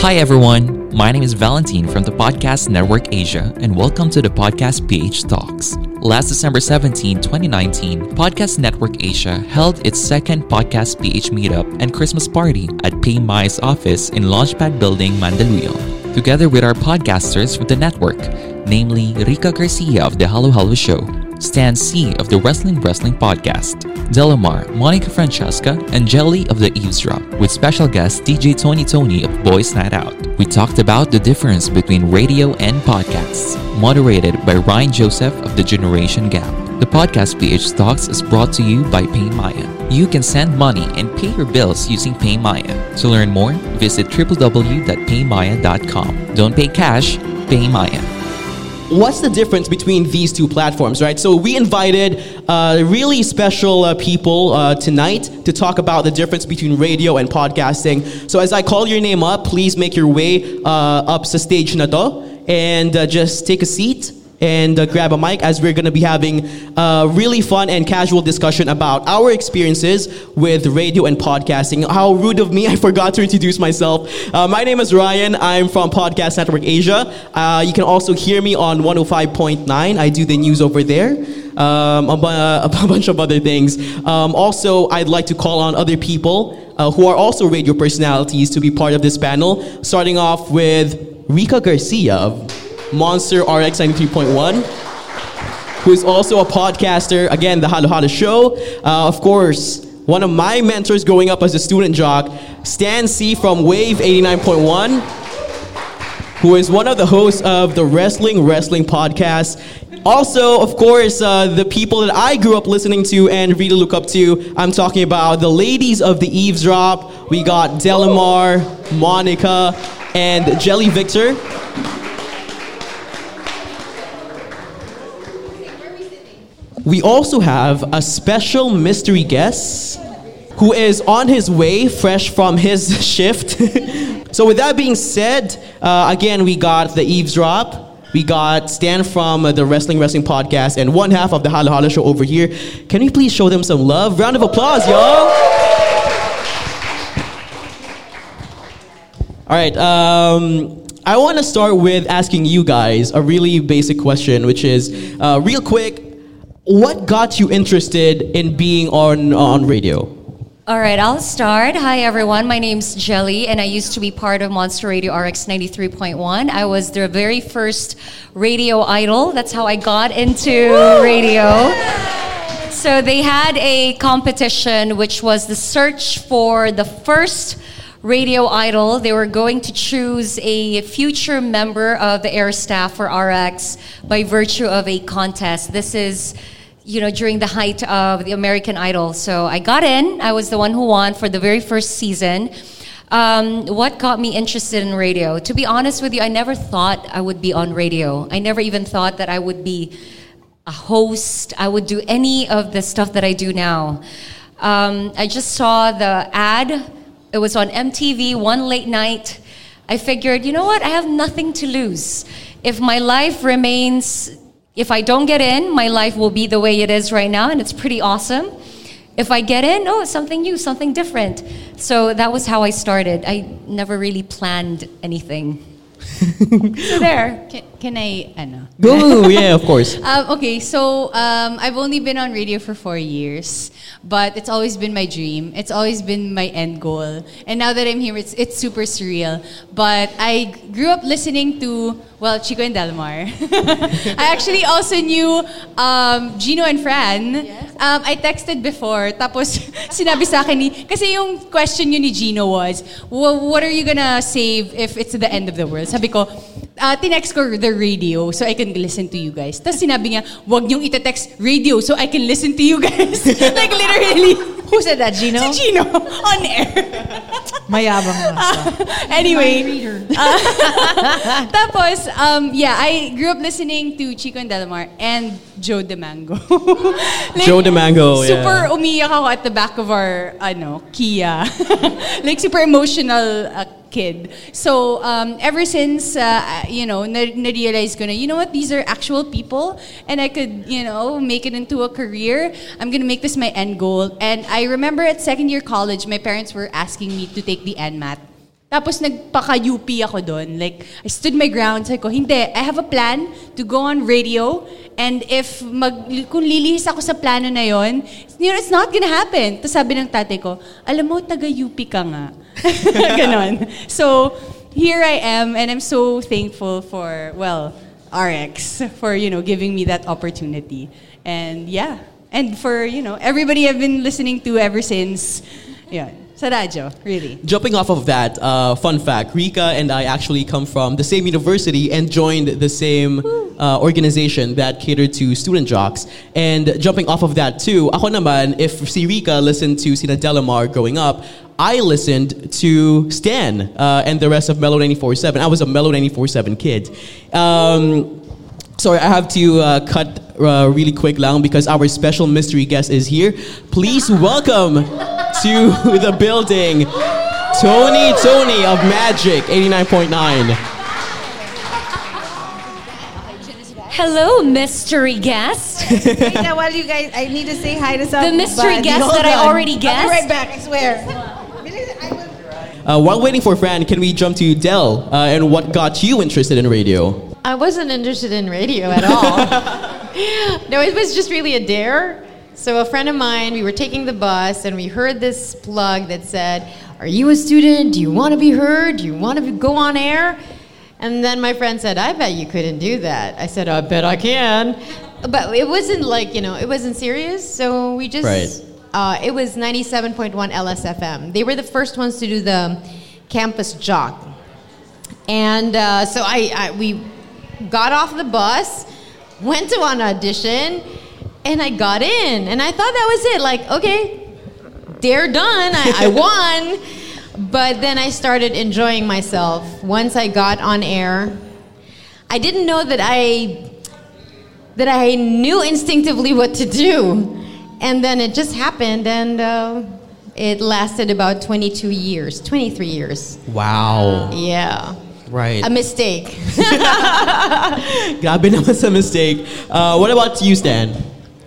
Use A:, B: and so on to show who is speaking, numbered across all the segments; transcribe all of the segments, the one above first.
A: Hi everyone, my name is Valentine from the Podcast Network Asia, and welcome to the Podcast PH Talks. Last December 17, 2019, Podcast Network Asia held its second Podcast PH meetup and Christmas party at PayMaya's office in Launchpad Building, Mandaluyong, together with our podcasters from the network, namely Rica Garcia of The Halo Halo Show, Stan C of the Wrestling Wrestling Podcast, Delamar, Monica Francesca, and Jelly of the Eavesdrop, with special guest DJ Tony Tony of Boys Night Out. We talked about the difference between radio and podcasts, moderated by Ryan Joseph of the Generation Gap. The podcast PH Talks is brought to you by PayMaya. You can send money and pay your bills using PayMaya. To learn more, visit www.paymaya.com. Don't pay cash, pay Maya
B: what's the difference between these two platforms, right? So we invited uh, really special uh, people uh, tonight to talk about the difference between radio and podcasting. So as I call your name up, please make your way uh, up the stage na to, and uh, just take a seat and uh, grab a mic as we're going to be having a really fun and casual discussion about our experiences with radio and podcasting. How rude of me, I forgot to introduce myself. Uh, my name is Ryan. I'm from Podcast Network Asia. Uh, you can also hear me on 105.9. I do the news over there. Um, a, a, bunch of other things. Um, also, I'd like to call on other people uh, who are also radio personalities to be part of this panel, starting off with Rika Garcia of Monster RX 93.1, who is also a podcaster. Again, the Halo Halo Show. Uh, of course, one of my mentors growing up as a student jock, Stan C from Wave 89.1, who is one of the hosts of the Wrestling Wrestling podcast. Also, of course, uh, the people that I grew up listening to and really look up to. I'm talking about the ladies of the eavesdrop. We got Delamar, Monica, and Jelly Victor. We also have a special mystery guest who is on his way, fresh from his shift. so, with that being said, uh, again, we got the eavesdrop. We got Stan from the Wrestling Wrestling Podcast and one half of the Halo Halo Show over here. Can we please show them some love? Round of applause, y'all. All right. Um, I want to start with asking you guys a really basic question, which is uh, real quick what got you interested in being on on radio?
C: All right, I'll start. Hi, everyone. My name's Jelly, and I used to be part of Monster Radio RX 93.1. I was their very first radio idol. That's how I got into radio. So they had a competition, which was the search for the first radio idol. They were going to choose a future member of the air staff for RX by virtue of a contest. This is you know, during the height of the American Idol. So I got in. I was the one who won for the very first season. Um, what got me interested in radio? To be honest with you, I never thought I would be on radio. I never even thought that I would be a host. I would do any of the stuff that I do now. Um, I just saw the ad it was on MTV one late night. I figured, you know what? I have nothing to lose. If my life remains, if I don't get in, my life will be the way it is right now, and it's pretty awesome. If I get in, oh, something new, something different. So that was how I started. I never really planned anything. so there.
D: Can, can I, ano?
B: Go, yeah, of course.
D: um, okay, so um, I've only been on radio for four years, but it's always been my dream. It's always been my end goal. And now that I'm here, it's, it's super surreal. But I grew up listening to well, Chico and Delamar. I actually also knew um, Gino and Fran. Yes. Um, I texted before, tapos sinabi sa akin ni, kasi yung question yun ni Gino was, what are you gonna save if it's the end of the world? Sabi ko, uh, tinext ko the radio so I can listen to you guys. Tapos sinabi niya, wag niyong ite-text radio so I can listen to you guys. like literally.
C: Who said that, Gino?
D: Si Gino, on air.
E: Mayabang na.
D: anyway, tapos, um, yeah, I grew up listening to Chico and Delamar and Joe D'Mango. like,
B: Joe D'Mango,
D: Super
B: yeah.
D: umiyak ako at the back of our, ano, Kia. like, super emotional uh, kid. So, um, ever since, uh, you know, na- na-realize ko na, you know what, these are actual people and I could, you know, make it into a career. I'm gonna make this my end goal. And I remember at second year college, my parents were asking me to take the NMAT. Tapos nagpaka-UP ako doon. Like, I stood my ground. Sabi ko, hindi, I have a plan to go on radio. And if, mag, kung lilihis ako sa plano na yon, you know, it's not gonna happen. Tapos sabi ng tatay ko, alam mo, taga-UP ka nga. Ganon. So, here I am, and I'm so thankful for, well, RX, for, you know, giving me that opportunity. And yeah, and for, you know, everybody I've been listening to ever since, yeah, sa radyo, really.
B: Jumping off of that, uh, fun fact: Rika and I actually come from the same university and joined the same uh, organization that catered to student jocks. And jumping off of that too, ako naman, if si Rika listened to Sina Delamar growing up, I listened to Stan uh, and the rest of Mellow 94.7. I was a Mellow 94.7 kid. Um, Sorry, I have to uh, cut uh, really quick lang because our special mystery guest is here. Please welcome to the building Tony Tony of Magic 89.9.
C: Hello, mystery guest.
E: Wait, now, while you guys, I need to say hi to some
C: The mystery guest that I already guessed.
E: I'll be right back, I swear.
B: Uh, while waiting for Fran, can we jump to Dell uh, and what got you interested in radio?
F: I wasn't interested in radio at all. no, it was just really a dare. So a friend of mine, we were taking the bus and we heard this plug that said, "Are you a student? Do you want to be heard? Do you want to go on air?" And then my friend said, "I bet you couldn't do that." I said, "I bet I can." But it wasn't like, you know, it wasn't serious. So we just
B: Right.
F: Uh, it was 97.1 LSFM. They were the first ones to do the campus jock. And uh, so I, I we got off the bus, went to an audition, and I got in. And I thought that was it. Like, okay, they're done. I, I won. But then I started enjoying myself once I got on air. I didn't know that I that I knew instinctively what to do. And then it just happened, and uh, it lasted about 22 years, 23 years.
B: Wow.
F: Yeah.
B: Right.
F: A mistake.
B: Grabe naman sa mistake. Uh, what about you, Stan?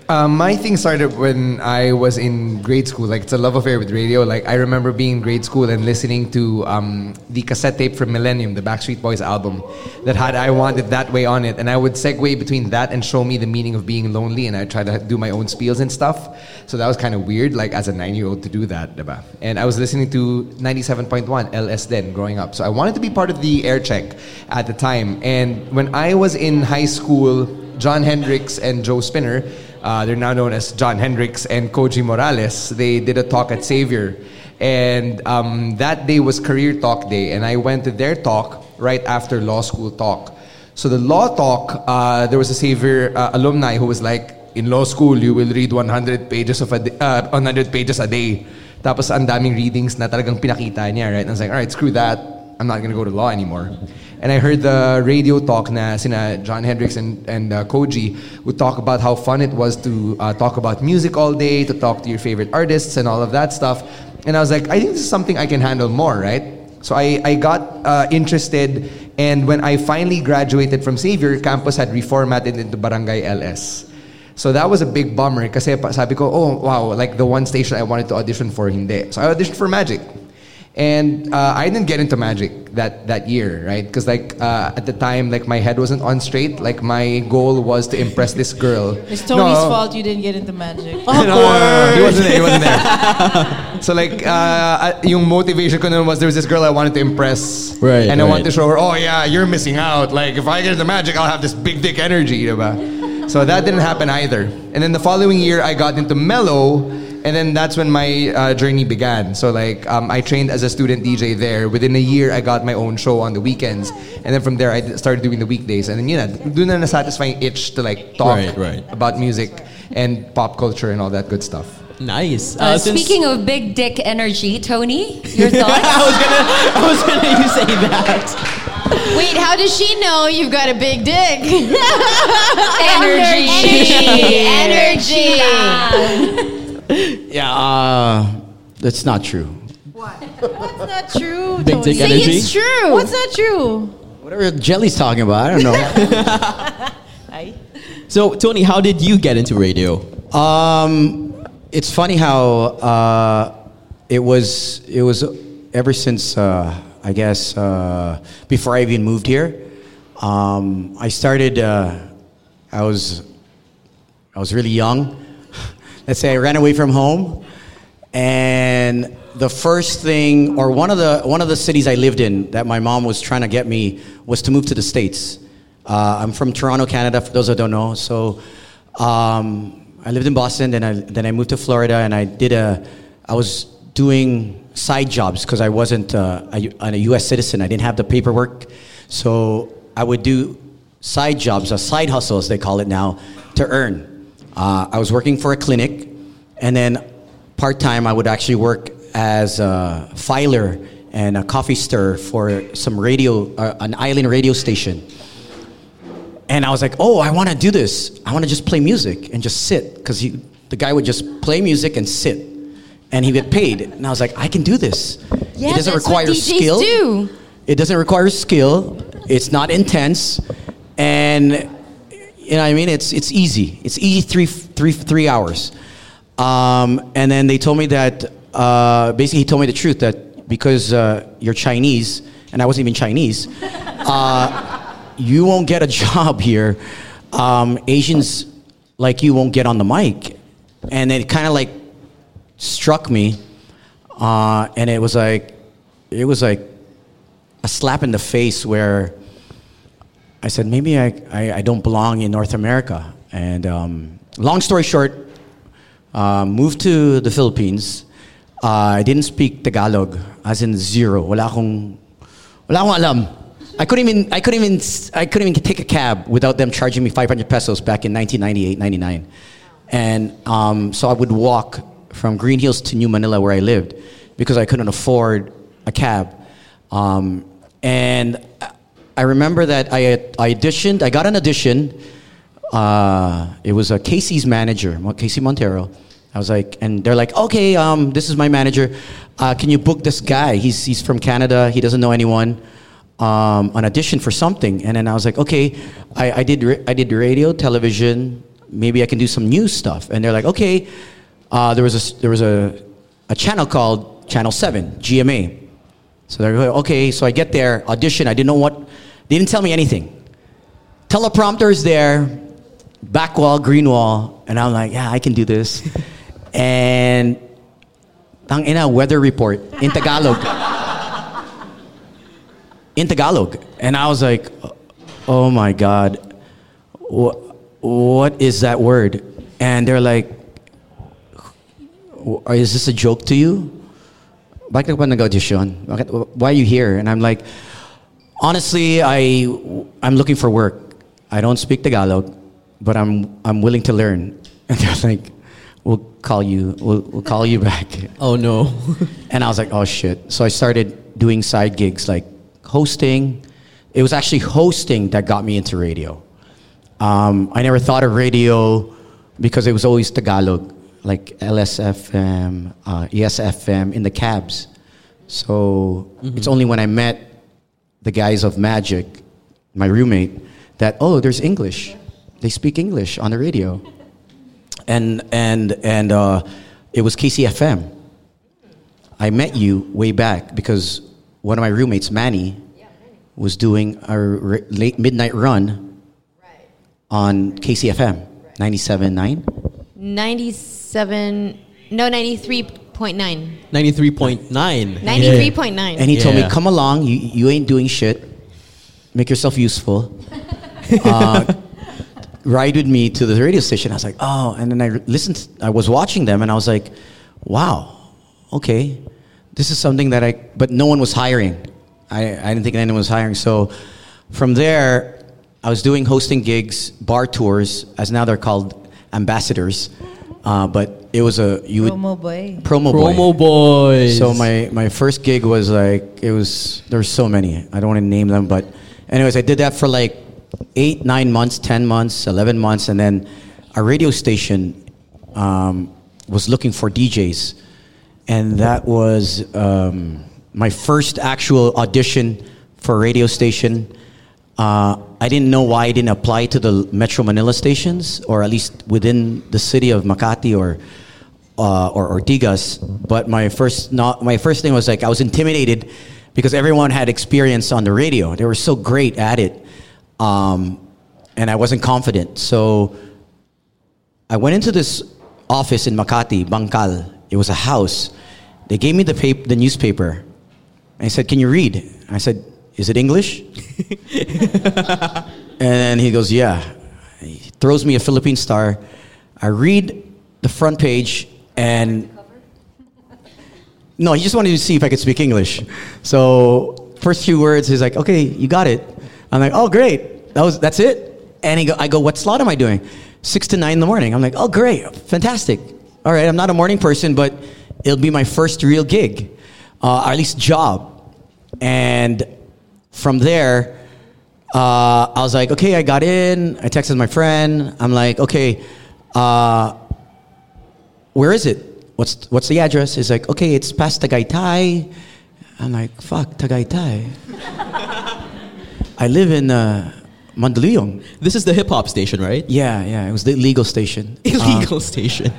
G: Uh, my thing started when I was in grade school. Like it's a love affair with radio. Like I remember being in grade school and listening to um, the cassette tape from Millennium, the Backstreet Boys album, that had "I Want It That Way" on it, and I would segue between that and show me the meaning of being lonely, and I try to do my own spiels and stuff. So that was kind of weird, like as a nine-year-old to do that, diba? And I was listening to 97.1 LS then growing up. So I wanted to be part of the air check at the time. And when I was in high school, John Hendricks and Joe Spinner. Uh, they're now known as John Hendricks and Koji Morales. They did a talk at Xavier. And um, that day was career talk day. And I went to their talk right after law school talk. So the law talk, uh, there was a Xavier uh, alumni who was like, in law school, you will read 100 pages of a day, uh, 100 pages a day. Tapos ang daming readings na talagang pinakita niya, right? And I was like, all right, screw that. I'm not gonna go to law anymore. And I heard the radio talk na sina John Hendricks and, and uh, Koji would talk about how fun it was to uh, talk about music all day, to talk to your favorite artists and all of that stuff. And I was like, I think this is something I can handle more, right? So I, I got uh, interested, and when I finally graduated from Xavier, campus had reformatted into Barangay LS. So that was a big bummer pa- sabi ko, oh wow, like the one station I wanted to audition for, hindi. So I auditioned for Magic. And uh, I didn't get into magic that, that year, right? Because like uh, at the time, like my head wasn't on straight. Like my goal was to impress this girl.
E: It's Tony's
G: No.
E: fault you didn't get into magic.
G: No, no, no, no, he wasn't there. He wasn't there. so like, uh, uh, yung motivation ko was there was this girl I wanted to impress,
B: Right,
G: And I wanted to show her, oh yeah, you're missing out. Like if I get into magic, I'll have this big dick energy, diba? So that didn't happen either. And then the following year, I got into mellow, and then that's when my uh, journey began. So like, um, I trained as a student DJ there. Within a year, I got my own show on the weekends, and then from there, I d- started doing the weekdays. And then you know, doing a satisfying itch to like talk
B: Right, right.
G: about music and pop culture and all that good stuff.
B: Nice.
C: Uh,
B: since-
C: speaking of big dick energy, Tony, your thoughts?
B: I was gonna, I was gonna you say that.
F: Wait, how does she know you've got a big dick?
C: Energy.
F: Energy. Energy.
H: Yeah, uh, that's not true. What?
E: What's not true,
B: Big
E: Tony?
B: dick
F: Say
B: energy.
F: it's true.
E: What's not true?
H: Whatever Jelly's talking about, I don't know.
E: Ay.
B: So Tony, how did you get into radio?
H: um, it's funny how uh, it was. It was ever since uh, I guess uh, before I even moved here. Um, I started. Uh, I was. I was really young. Let's say I ran away from home, and the first thing, or one of the one of the cities I lived in that my mom was trying to get me was to move to the states. Uh, I'm from Toronto, Canada. For those that don't know, so um, I lived in Boston. Then I then I moved to Florida, and I did a. I was doing side jobs because I wasn't uh, a U.S. citizen. I didn't have the paperwork, so I would do side jobs, a side hustle as they call it now, to earn. Uh, I was working for a clinic, and then part time I would actually work as a filer and a coffee stir for some radio, uh, an island radio station. And I was like, oh, I want to do this. I want to just play music and just sit because the guy would just play music and sit, and he get paid. And I was like, I can do this.
F: Yeah,
H: it doesn't require skill.
F: do.
H: It doesn't require skill. It's not intense, and you know what I mean. It's it's easy. It's easy three three three hours. Um, and then they told me that uh, basically he told me the truth that because uh, you're Chinese and I wasn't even Chinese, uh, you won't get a job here. Um, Asians like you won't get on the mic, and it kind of like struck me, uh, and it was like it was like a slap in the face where I said, maybe I, I, I don't belong in North America. And um, long story short, uh, moved to the Philippines. Uh, I didn't speak Tagalog, as in zero. Wala akong, wala akong alam. I couldn't even, I couldn't even, I couldn't even take a cab without them charging me 500 pesos back in 1998, 99. And um, so I would walk from Green Hills to New Manila where I lived because I couldn't afford a cab. Um, and I remember that I, I auditioned, I got an audition. Uh, it was a KC's manager, KC Montero. I was like, and they're like, okay, um, this is my manager. Uh, can you book this guy? He's, he's from Canada. He doesn't know anyone. Um, an audition for something. And then I was like, okay, I, I, did, ra- I did radio, television. Maybe I can do some news stuff. And they're like, okay. Uh, there was, a, there was a, a channel called Channel 7, GMA. So they're like, okay, so I get there, audition. I didn't know what, they didn't tell me anything. Teleprompter is there, back wall, green wall, and I'm like, yeah, I can do this. and tang ina weather report in Tagalog. in Tagalog, and I was like, oh my god, what, what is that word? And they're like, is this a joke to you? Bakit ka pa nag-audition? Why are you here? And I'm like, honestly, I, I'm looking for work. I don't speak Tagalog, but I'm, I'm willing to learn. And they're like, we'll call you, we'll, we'll call you back.
B: Oh no.
H: And I was like, oh shit. So I started doing side gigs like hosting. It was actually hosting that got me into radio. Um, I never thought of radio because it was always Tagalog, like LSFM, uh, ESFM in the cabs. So it's only when I met the guys of Magic, my roommate, that, oh, there's English. They speak English on the radio. And, and, and uh, it was KCFM. I met you way back because one of my roommates, Manny, was doing a r- late midnight run on KCFM 97.9.
F: 97, no, 93.9.
B: 93.9.
F: 93.9.
H: And he told me,
B: Yeah.
H: come along, you, you ain't doing shit. Make yourself useful. uh, ride with me to the radio station. I was like, oh, and then I listened, I was watching them and I was like, wow, okay. This is something that I, but no one was hiring. I, I didn't think anyone was hiring. So from there, I was doing hosting gigs, bar tours, as now they're called ambassadors. Uh, but it was a you would
E: Promo boy.
H: promo boy.
B: Promo boys.
H: So my, my first gig was like it was there were so many. I don't want to name them, but anyways, I did that for like eight, nine months, ten months, eleven months, and then a radio station um, was looking for DJs, and that was um, my first actual audition for a radio station. Uh, I didn't know why I didn't apply to the Metro Manila stations, or at least within the city of Makati or uh, or Ortigas. But my first not my first thing was like I was intimidated because everyone had experience on the radio. They were so great at it, um, and I wasn't confident. So I went into this office in Makati, Bangkal. It was a house. They gave me the paper, the newspaper. I said, "Can you read?" I said, "Is it English?" and he goes, "Yeah." He throws me a Philippine star. I read the front page and no, he just wanted to see if I could speak English. So first few words, he's like, "Okay, you got it." I'm like, "Oh, great. That was that's it." And he go, I go, "What slot am I doing?" Six to nine in the morning. I'm like, "Oh, great, fantastic. All right, I'm not a morning person, but it'll be my first real gig, uh, or at least job." And from there, uh, I was like, "Okay, I got in." I texted my friend. I'm like, "Okay." Uh, where is it? What's what's the address? He's like, okay, it's past Tagaytay. I'm like, fuck, Tagaytay. I live in uh, Mandaluyong.
B: this is the hip hop station, right?
H: Yeah, yeah, it was the illegal station.
B: Illegal station.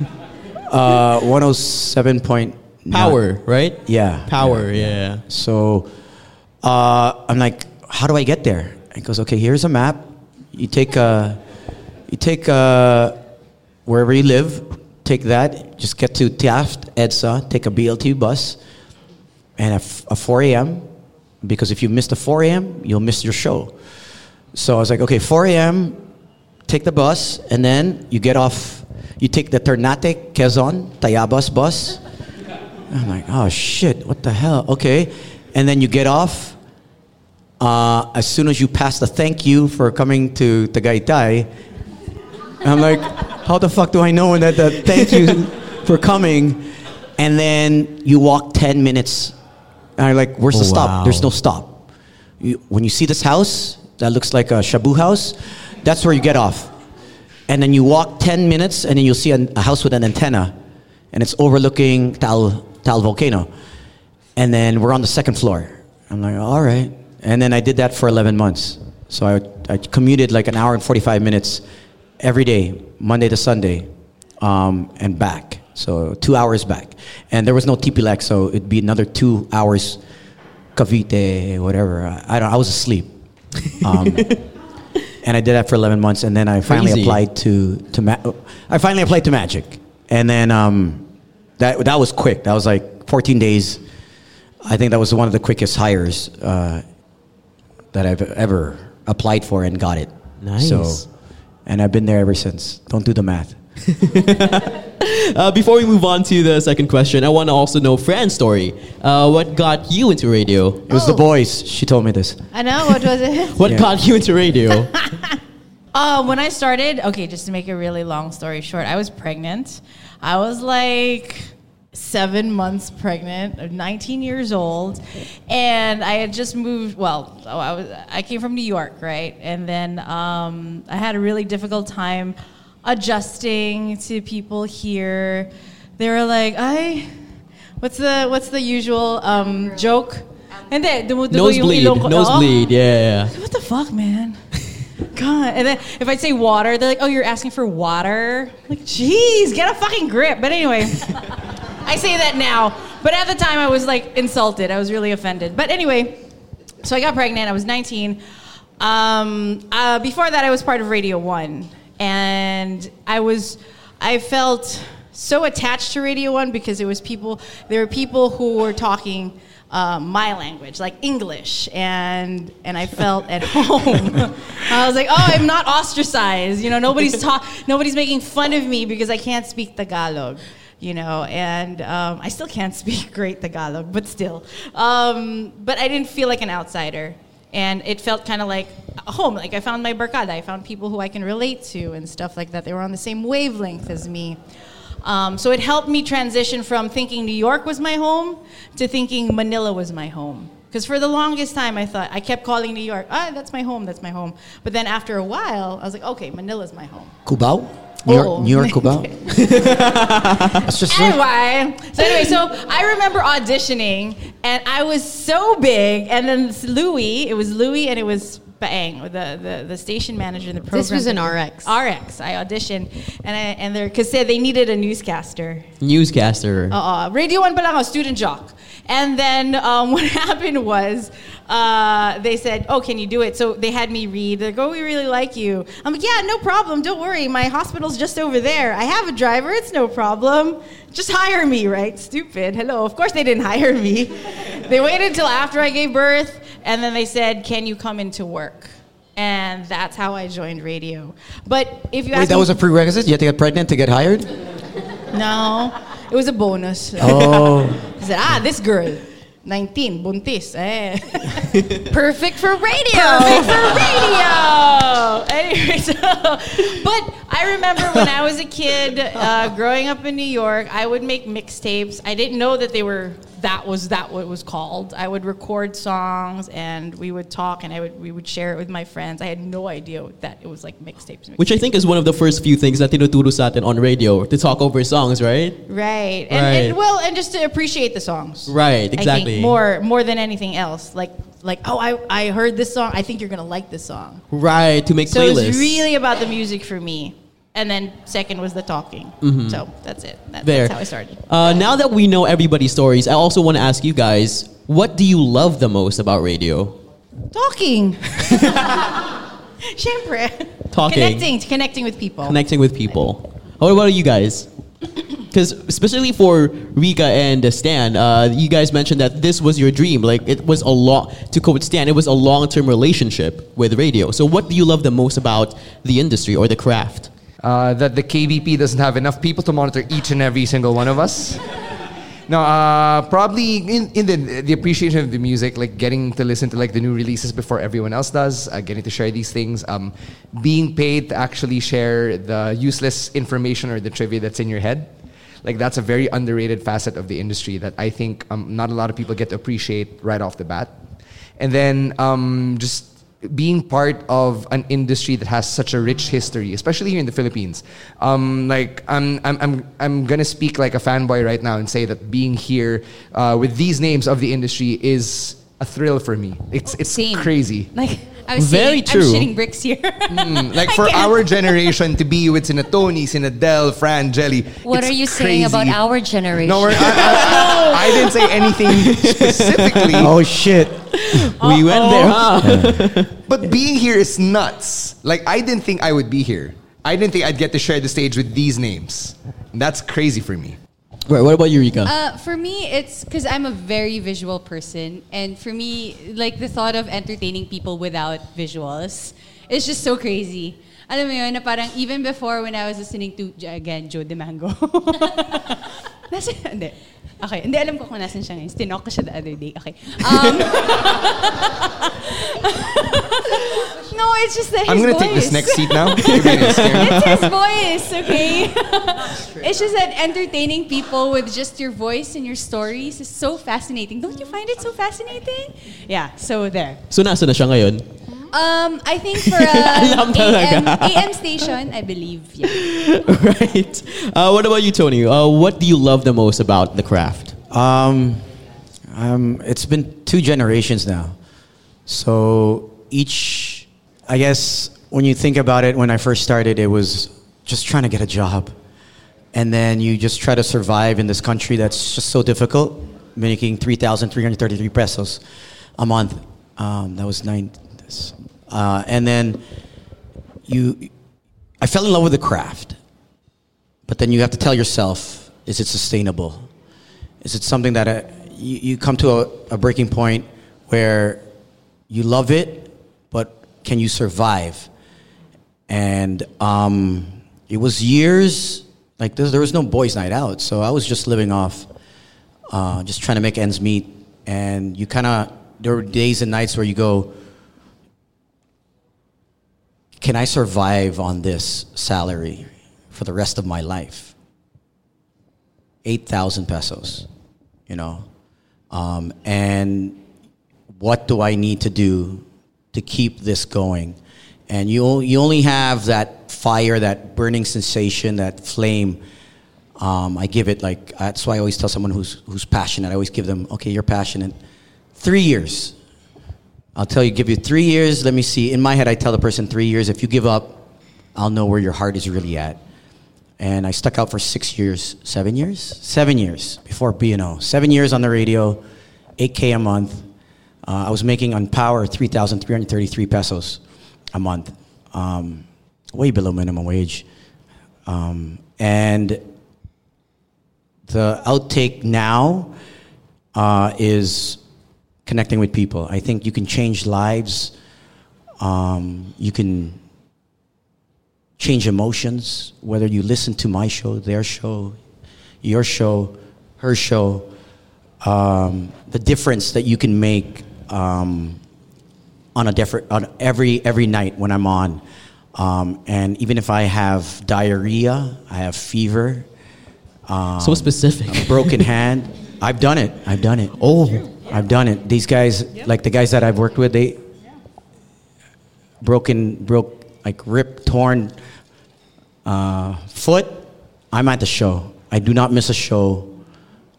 H: Uh, 107 point
B: Power, right?
H: Yeah.
B: Power, yeah.
H: So uh, I'm like, how do I get there? He goes, okay, here's a map. You take uh, you take uh, wherever you live, take that. Just get to Taft, EDSA, take a BLT bus, and at 4 a.m. Because if you miss the 4 a.m., you'll miss your show. So I was like, okay, 4 a.m. Take the bus, and then you get off. You take the Ternate, Quezon, Tayabas bus. I'm like, oh shit, what the hell? Okay. And then you get off. Uh, as soon as you pass the thank you for coming to Tagaytay, I'm like, how the fuck do I know that the thank you for coming? And then you walk 10 minutes. And I'm like, where's the
B: Oh,
H: stop?
B: wow.
H: There's no stop. You, when you see this house that looks like a Shabu house, that's where you get off. And then you walk 10 minutes and then you'll see an, a house with an antenna and it's overlooking Taal, Taal Volcano. And then we're on the second floor. I'm like, all right. And then I did that for 11 months. So I, I commuted like an hour and 45 minutes every day, Monday to Sunday, um, and back. So two hours back. And there was no TPLX, so it'd be another two hours Cavite, whatever. I, I don't. I was asleep. Um, and I did that for 11 months, and then I finally
B: Crazy.
H: applied to to Ma- I finally applied to Magic, and then um, that that was quick. That was like 14 days. I think that was one of the quickest hires uh, that I've ever applied for and got it.
B: Nice.
H: So, and I've been there ever since. Don't do the math.
B: Uh, before we move on to the second question, I want to also know Fran's story. Uh, what got you into radio?
H: It was the boys. She told me this.
E: I know. What was it?
B: What
H: Yeah.
B: got you into radio?
E: Uh, when I started, okay, just to make a really long story short, I was pregnant. I was like seven months pregnant, uh, 19 years old, and I had just moved. Well, oh, I was I came from New York, right? And then um, I had a really difficult time adjusting to people here. They were like, "I, what's the what's the usual um, joke?" Dumudugo yung
B: nosebleed.
E: Oo.
B: nosebleed. Yeah, yeah.
E: What the fuck, man? God. And then if I say water, they're like, oh, you're asking for water? Like, jeez, get a fucking grip. But anyway, I say that now. But at the time, I was like insulted. I was really offended. But anyway, so I got pregnant. I was 19. Um, uh, before that, I was part of Radio One, and I was, I felt so attached to Radio One because it was people. There were people who were talking uh, my language, like English, and and I felt at home. I was like, oh, I'm not ostracized. You know, nobody's ta- nobody's making fun of me because I can't speak Tagalog you know, and um, I still can't speak great Tagalog, but still. Um, but I didn't feel like an outsider. And it felt kind of like home. Like I found my barkada. I found people who I can relate to and stuff like that. They were on the same wavelength as me. Um, so it helped me transition from thinking New York was my home to thinking Manila was my home. Because for the longest time, I thought I kept calling New York, ah, that's my home, that's my home. But then after a while, I was like, okay, Manila's my home.
H: Cubao? New York,
E: Oh.
H: New York Cubao? That's just like,
E: Anyway, so anyway, so I remember auditioning, and I was so big, and then it's Louis, it was Louis, and it was Baang, the, the, the station manager in the program.
F: This was an RX.
E: RX. I auditioned, and I, and they're because they needed a newscaster.
B: Newscaster.
E: Uh, Radio One pa lang ako, student jock. And then um, what happened was uh, they said, "Oh, can you do it?" So they had me read. They're like, "Oh, we really like you." I'm like, "Yeah, no problem. Don't worry. My hospital's just over there. I have a driver. It's no problem. Just hire me, right?" Stupid. Hello. Of course they didn't hire me. they waited until after I gave birth, and then they said, "Can you come into work?" And that's how I joined radio. But if you
H: wait, that was a prerequisite? You had to get pregnant to get hired?
E: no, it was a bonus.
H: Oh.
E: I said, ah, this girl, 19, buntis. Eh.
C: Perfect for radio.
E: Perfect for radio. Anyway, so, but I remember when I was a kid, uh, growing up in New York, I would make mixtapes. I didn't know that they were that was that what it was called. I would record songs and we would talk and I would we would share it with my friends. I had no idea that it was like mixtapes.
B: Which I think is one of the first few things that tinuturo sa atin on radio to talk over songs, right?
E: Right. And, and
B: Right.
E: well, and just to appreciate the songs.
B: Right,
E: I
B: exactly.
E: think more more than anything else. Like like oh I, I heard this song. I think you're gonna like this song.
B: Right, to make
E: So
B: playlists.
E: it's really about the music for me. And then second was the talking.
B: Mhm.
E: So that's it. That. That's how I started.
B: Uh, now that we know everybody's stories, I also want to ask you guys, what do you love the most about radio?
E: Talking. Siyempre.
B: Talking.
E: Connecting. Connecting with people.
B: Connecting with people. What about you guys? Because especially for Rika and Stan, uh, you guys mentioned that this was your dream. Like it was a long, to quote Stan, it was a long-term relationship with radio. So what do you love the most about the industry or the craft?
G: Uh, that the KBP doesn't have enough people to monitor each and every single one of us. No, uh, probably in, in the the appreciation of the music, like getting to listen to like the new releases before everyone else does, uh, getting to share these things, um, being paid to actually share the useless information or the trivia that's in your head. Like that's a very underrated facet of the industry that I think um, not a lot of people get to appreciate right off the bat. And then um, just being part of an industry that has such a rich history, especially here in the Philippines. Um, like I'm, I'm, I'm, I'm gonna speak like a fanboy right now and say that being here uh, with these names of the industry is a thrill for me. It's it's
D: Same.
G: crazy.
D: Like I was
G: Very
D: saying,
G: true.
D: I'm shitting bricks here.
G: Mm, like for our generation to be with Sinatoni, Sinadel, Fran, Jelly.
C: What
G: it's
C: are you saying about our generation?
G: No, we're, I, I, I didn't say anything specifically.
H: Oh shit.
B: We went there, huh?
G: but being here is nuts. Like I didn't think I would be here. I didn't think I'd get to share the stage with these names. That's crazy for me.
B: Right, what about you, Rika?
D: Uh, for me, it's because I'm a very visual person, and for me, like the thought of entertaining people without visuals, it's just so crazy. Alam mo yun, na parang even before when I was listening to, again, Joe D'Mango. Nasa, hindi. Okay, hindi alam ko kung nasan siya ngayon. Stinok ko siya the other day. Okay. Um, no, it's just that his
G: I'm gonna
D: voice.
G: take this next seat now.
D: It's his voice, okay? it's just that entertaining people with just your voice and your stories is so fascinating. Don't you find it so fascinating? Yeah, so there.
B: so nasa na siya ngayon?
D: Um, I think for
B: Alam
D: a
B: talaga.
D: AM, AM station, I believe, yeah.
B: right. Uh, what about you, Tony? Uh, what do you love the most about the craft?
H: Um, um, it's been two generations now. So each, I guess, when you think about it, when I first started, it was just trying to get a job. And then you just try to survive in this country that's just so difficult, making 3,333 pesos a month. Um, that was nine. Uh, and then you, I fell in love with the craft. But then you have to tell yourself, is it sustainable? Is it something that uh, you, you come to a, a breaking point where you love it, but can you survive? And um, it was years, like there, there was no boys' night out, so I was just living off, uh, just trying to make ends meet. And you kind of, there were days and nights where you go, can I survive on this salary for the rest of my life? eight thousand pesos. You know, um, and what do I need to do to keep this going? And you, you only have that fire, that burning sensation, that flame. Um, I give it like that's why I always tell someone who's who's passionate. I always give them, okay, you're passionate. Three years. I'll tell you, give you three years. Let me see. In my head, I tell the person three years. If you give up, I'll know where your heart is really at. And I stuck out for six years, seven years, seven years before BNO. Seven years on the radio, 8K a month. Uh, I was making on power 3,333 pesos a month, um, way below minimum wage. Um, and the outtake now uh, is connecting with people. I think you can change lives. Um, you can change emotions, whether you listen to my show, their show, your show, her show. Um, the difference that you can make um, on a different on every every night when I'm on, um, and even if I have diarrhea, I have fever, um,
B: So specific.
H: broken hand. I've done it. I've done it.
B: Oh.
H: I've done it. These guys, like the guys that I've worked with, they broken, broke, like ripped, torn uh, foot. I'm at the show. I do not miss a show,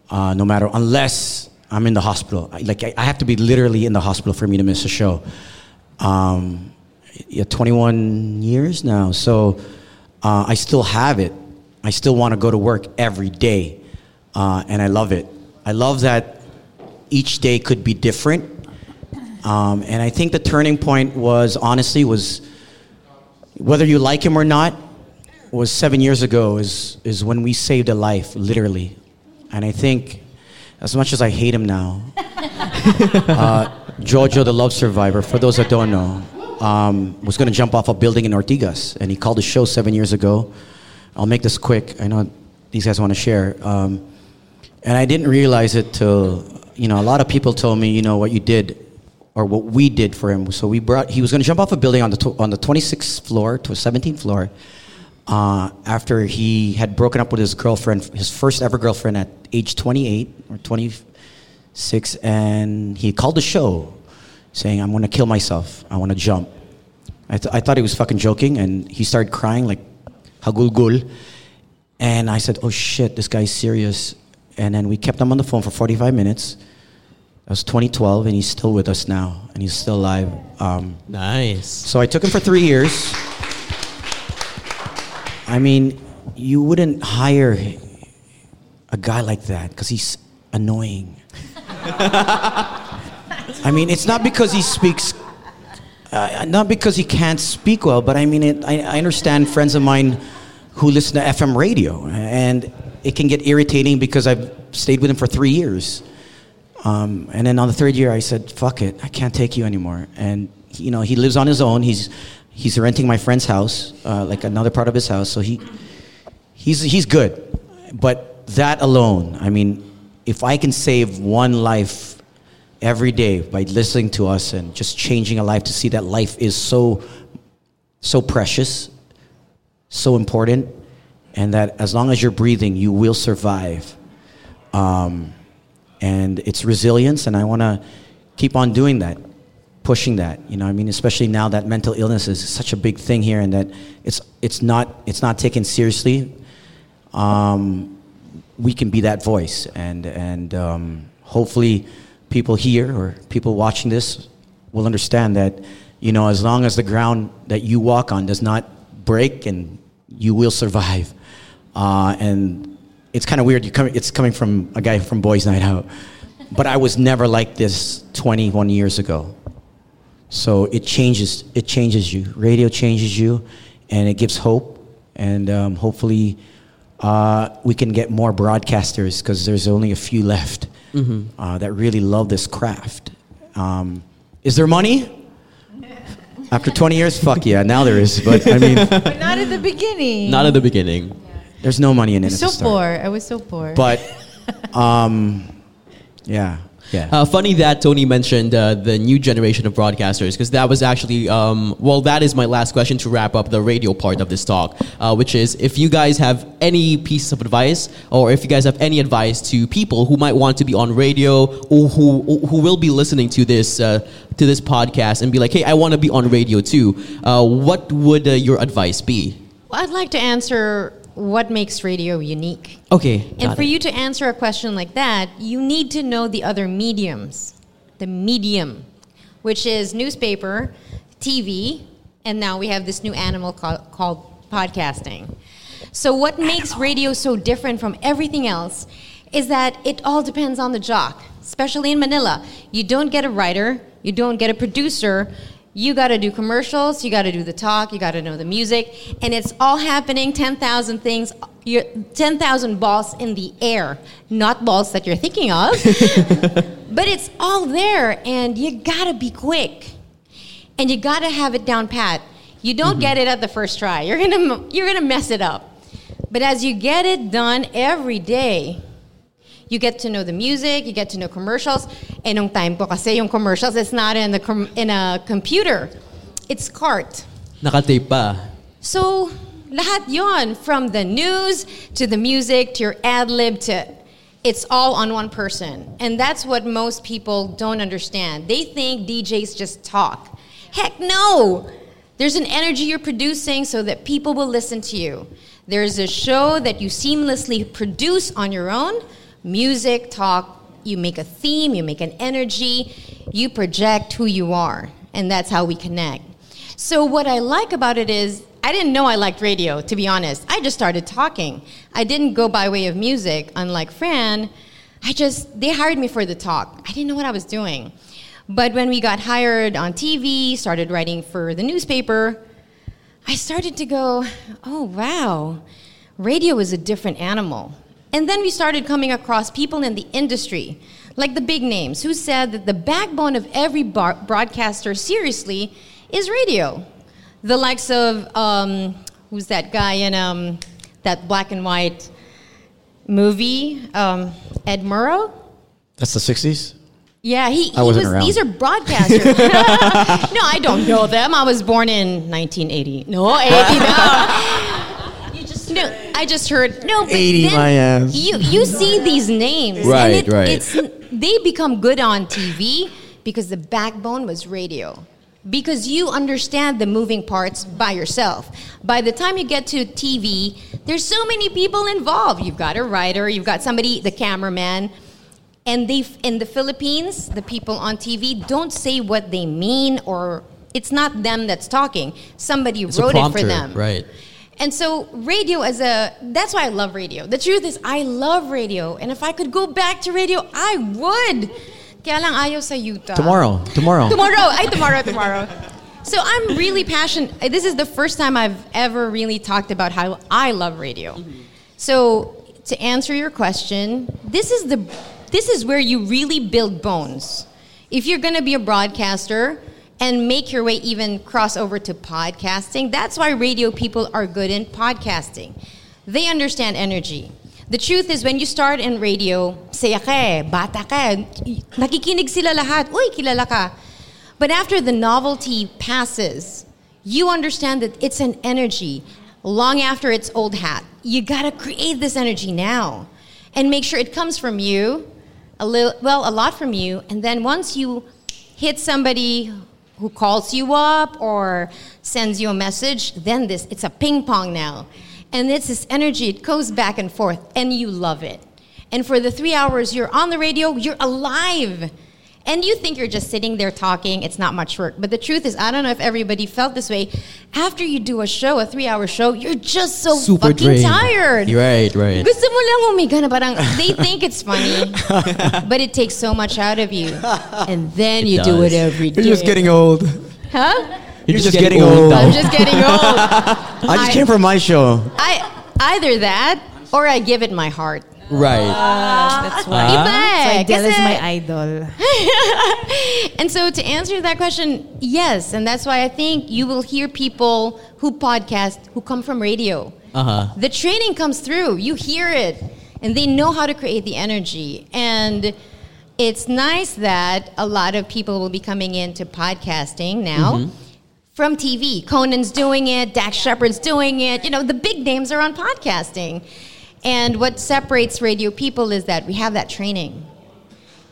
H: uh, no matter unless I'm in the hospital. I, like I, I have to be literally in the hospital for me to miss a show. Um, yeah, 21 years now, so uh, I still have it. I still want to go to work every day, uh, and I love it. I love that each day could be different. Um, and I think the turning point was honestly was whether you like him or not was seven years ago is is when we saved a life literally, and I think as much as I hate him now, uh, Jojo the love survivor for those that don't know um, was going to jump off a building in Ortigas, and he called the show seven years ago. I'll make this quick. I know these guys want to share. Um, and I didn't realize it till, you know, a lot of people told me, you know, what you did or what we did for him. So we brought, he was going to jump off a building on the, tw- on the 26th floor to a 17th floor uh, after he had broken up with his girlfriend, his first ever girlfriend at age 28 or 26. And he called the show saying, I'm going to kill myself. I want to jump. I, th- I thought he was fucking joking. And he started crying like, hagulgul. And I said, oh shit, this guy's serious. And then we kept him on the phone for 45 minutes. That was 2012, and he's still with us now, and he's still alive. Um,
B: Nice.
H: so I took him for three years. I mean, you wouldn't hire a guy like that because he's annoying. I mean, it's not because he speaks, uh, not because he can't speak well, but I mean, it, I, I understand friends of mine who listen to FM radio, and it can get irritating because I've stayed with him for three years. Um, and then on the third year, I said, "Fuck it, I can't take you anymore." And you know, he lives on his own. He's he's renting my friend's house, uh, like another part of his house. So he he's he's good. But that alone, I mean, if I can save one life every day by listening to us and just changing a life to see that life is so so precious, so important, and that as long as you're breathing, you will survive. Um, and it's resilience, and I want to keep on doing that, pushing that. You know, I mean, especially now that mental illness is such a big thing here, and that it's it's not it's not taken seriously. Um, we can be that voice, and and um, hopefully, people here or people watching this will understand that. You know, as long as the ground that you walk on does not break, and you will survive. Uh, and it's kind of weird. You come, it's coming from a guy from Boys Night Out, but I was never like this 21 years ago. So it changes. It changes you. Radio changes you, and it gives hope. And um, hopefully, uh, we can get more broadcasters because there's only a few left uh, that really love this craft. Um, is there money? After 20 years, fuck yeah, now there is. But I mean,
D: But not at the beginning.
B: Not at the beginning.
H: There's no money in it. at
D: so poor. I was so poor.
H: But, um, yeah. Yeah.
B: Uh, funny that Tony mentioned uh, the new generation of broadcasters because that was actually um, well, that is my last question to wrap up the radio part of this talk, uh, which is if you guys have any pieces of advice or if you guys have any advice to people who might want to be on radio or who who will be listening to this uh, to this podcast and be like, hey, I want to be on radio too. Uh, what would uh, your advice be?
F: Well, I'd like to answer what makes radio unique.
B: Okay.
F: And for
B: it.
F: you to answer a question like that, you need to know the other mediums. The medium, which is newspaper, TV, and now we have this new animal called, called podcasting. So, what makes radio so different from everything else is that it all depends on the jock, especially in Manila. You don't get a writer, you don't get a producer. You got to do commercials, you got to do the talk, you got to know the music, and it's all happening 10,000 things, you're 10,000 balls in the air, not balls that you're thinking of. but it's all there, and you got to be quick. And you got to have it down pat. You don't mm-hmm. get it at the first try. You're going to you're going to mess it up. But as you get it done every day, you get to know the music, you get to know commercials. Nung time ko kasi yung commercials, it's not in, the com- in a computer. It's cart.
B: Nakatape pa.
F: So, lahat yon from the news to the music to your ad lib to it's all on one person. And that's what most people don't understand. They think DJs just talk. Heck no! There's an energy you're producing so that people will listen to you. There's a show that you seamlessly produce on your own music, talk, you make a theme, you make an energy, you project who you are. And that's how we connect. So, what I like about it is, I didn't know I liked radio, to be honest. I just started talking. I didn't go by way of music, unlike Fran. I just, they hired me for the talk. I didn't know what I was doing. But when we got hired on TV, started writing for the newspaper, I started to go, oh, wow, radio is a different animal. And then we started coming across people in the industry, like the big names, who said that the backbone of every bar- broadcaster, seriously, is radio. The likes of, um, who's that guy in um, that black and white movie, um, Ed Murrow?
H: That's the 60s?
F: Yeah, he, he was,
H: around.
F: these are broadcasters. no, I don't know them. I was born in 1980. No, 80. No. You just no, I just heard no. But
H: 80
F: then
H: my ass.
F: You you see these names,
H: Right,
F: and it,
H: right.
F: It's they become good on TV because the backbone was radio. Because you understand the moving parts by yourself. By the time you get to TV, there's so many people involved. You've got a writer, you've got somebody, the cameraman, and they in the Philippines, the people on TV don't say what they mean, or it's not them that's talking. Somebody
B: It's a
F: wrote it for them.
B: right?
F: And so radio as a that's why I love radio. The truth is I love radio. And if I could go back to radio, I would. Kaya lang ayaw sa Utah.
H: Tomorrow. Tomorrow.
F: Tomorrow. Ay, tomorrow, tomorrow. So I'm really passionate. This is the first time I've ever really talked about how I love radio. So to answer your question, this is the this is where you really build bones. If you're going to be a broadcaster and make your way even cross over to podcasting, that's why radio people are good in podcasting. They understand energy. The truth is, when you start in radio, saya ka bata ka nakikinig sila lahat, uy, kilala ka. But after the novelty passes, you understand that it's an energy long after its old hat. You gotta create this energy now and make sure it comes from you, a little, well, a lot from you. And then once you hit somebody who calls you up or sends you a message, then this, it's a ping pong now. And it's this energy, it goes back and forth, and you love it. And for the three hours you're on the radio, you're alive. And you think you're just sitting there talking, it's not much work. But the truth is, I don't know if everybody felt this way. After you do a show, a three hour show, you're just so
B: Super
F: fucking
B: drained.
F: tired.
B: Right, right.
F: Gusto mo lang humiga na parang, they think it's funny, but it takes so much out of you. And then you do it every day.
H: You're just getting old.
F: Huh?
H: You're, just, getting, old.
F: I'm just getting old.
H: I just came from my show.
F: I either that or I give it my heart.
B: Right. Ah. Ah.
E: That's why.
F: Iba
E: So Adele is my idol.
F: and so to answer that question, yes, and that's why I think you will hear people who podcast who come from radio.
B: Uh-huh.
F: The training comes through. You hear it, and they know how to create the energy. And it's nice that a lot of people will be coming into podcasting now. Mm-hmm. From TV, Conan's doing it, Dax Shepard's doing it. You know, the big names are on podcasting. And what separates radio people is that we have that training.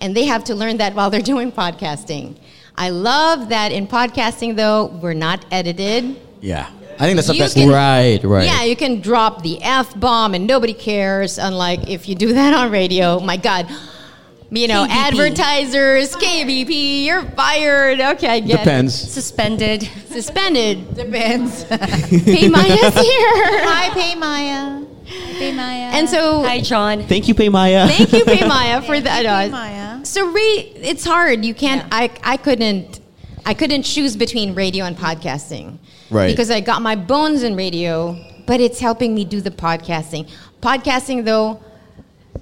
F: And they have to learn that while they're doing podcasting. I love that in podcasting, though, we're not edited.
H: Yeah. I think that's the
F: You
H: best
F: can-
H: thing.
B: Right, right.
F: Yeah, you can drop the F bomb and nobody cares. Unlike if you do that on radio, my God. You know,
C: KBP.
F: advertisers, KBP, you're fired. Okay, I get it.
H: Depends.
C: Suspended.
F: Suspended.
E: Depends.
F: PayMaya's here.
E: Hi, PayMaya. PayMaya.
F: And so,
C: Hi, John.
B: Thank you, PayMaya.
F: thank you, Pay Maya, for that.
E: Pay
F: Uh,
E: Maya.
F: So, re- it's hard. You can't.
E: Yeah.
F: I I couldn't. I couldn't choose between radio and podcasting.
B: Right.
F: Because I got my bones in radio, but it's helping me do the podcasting. Podcasting, though,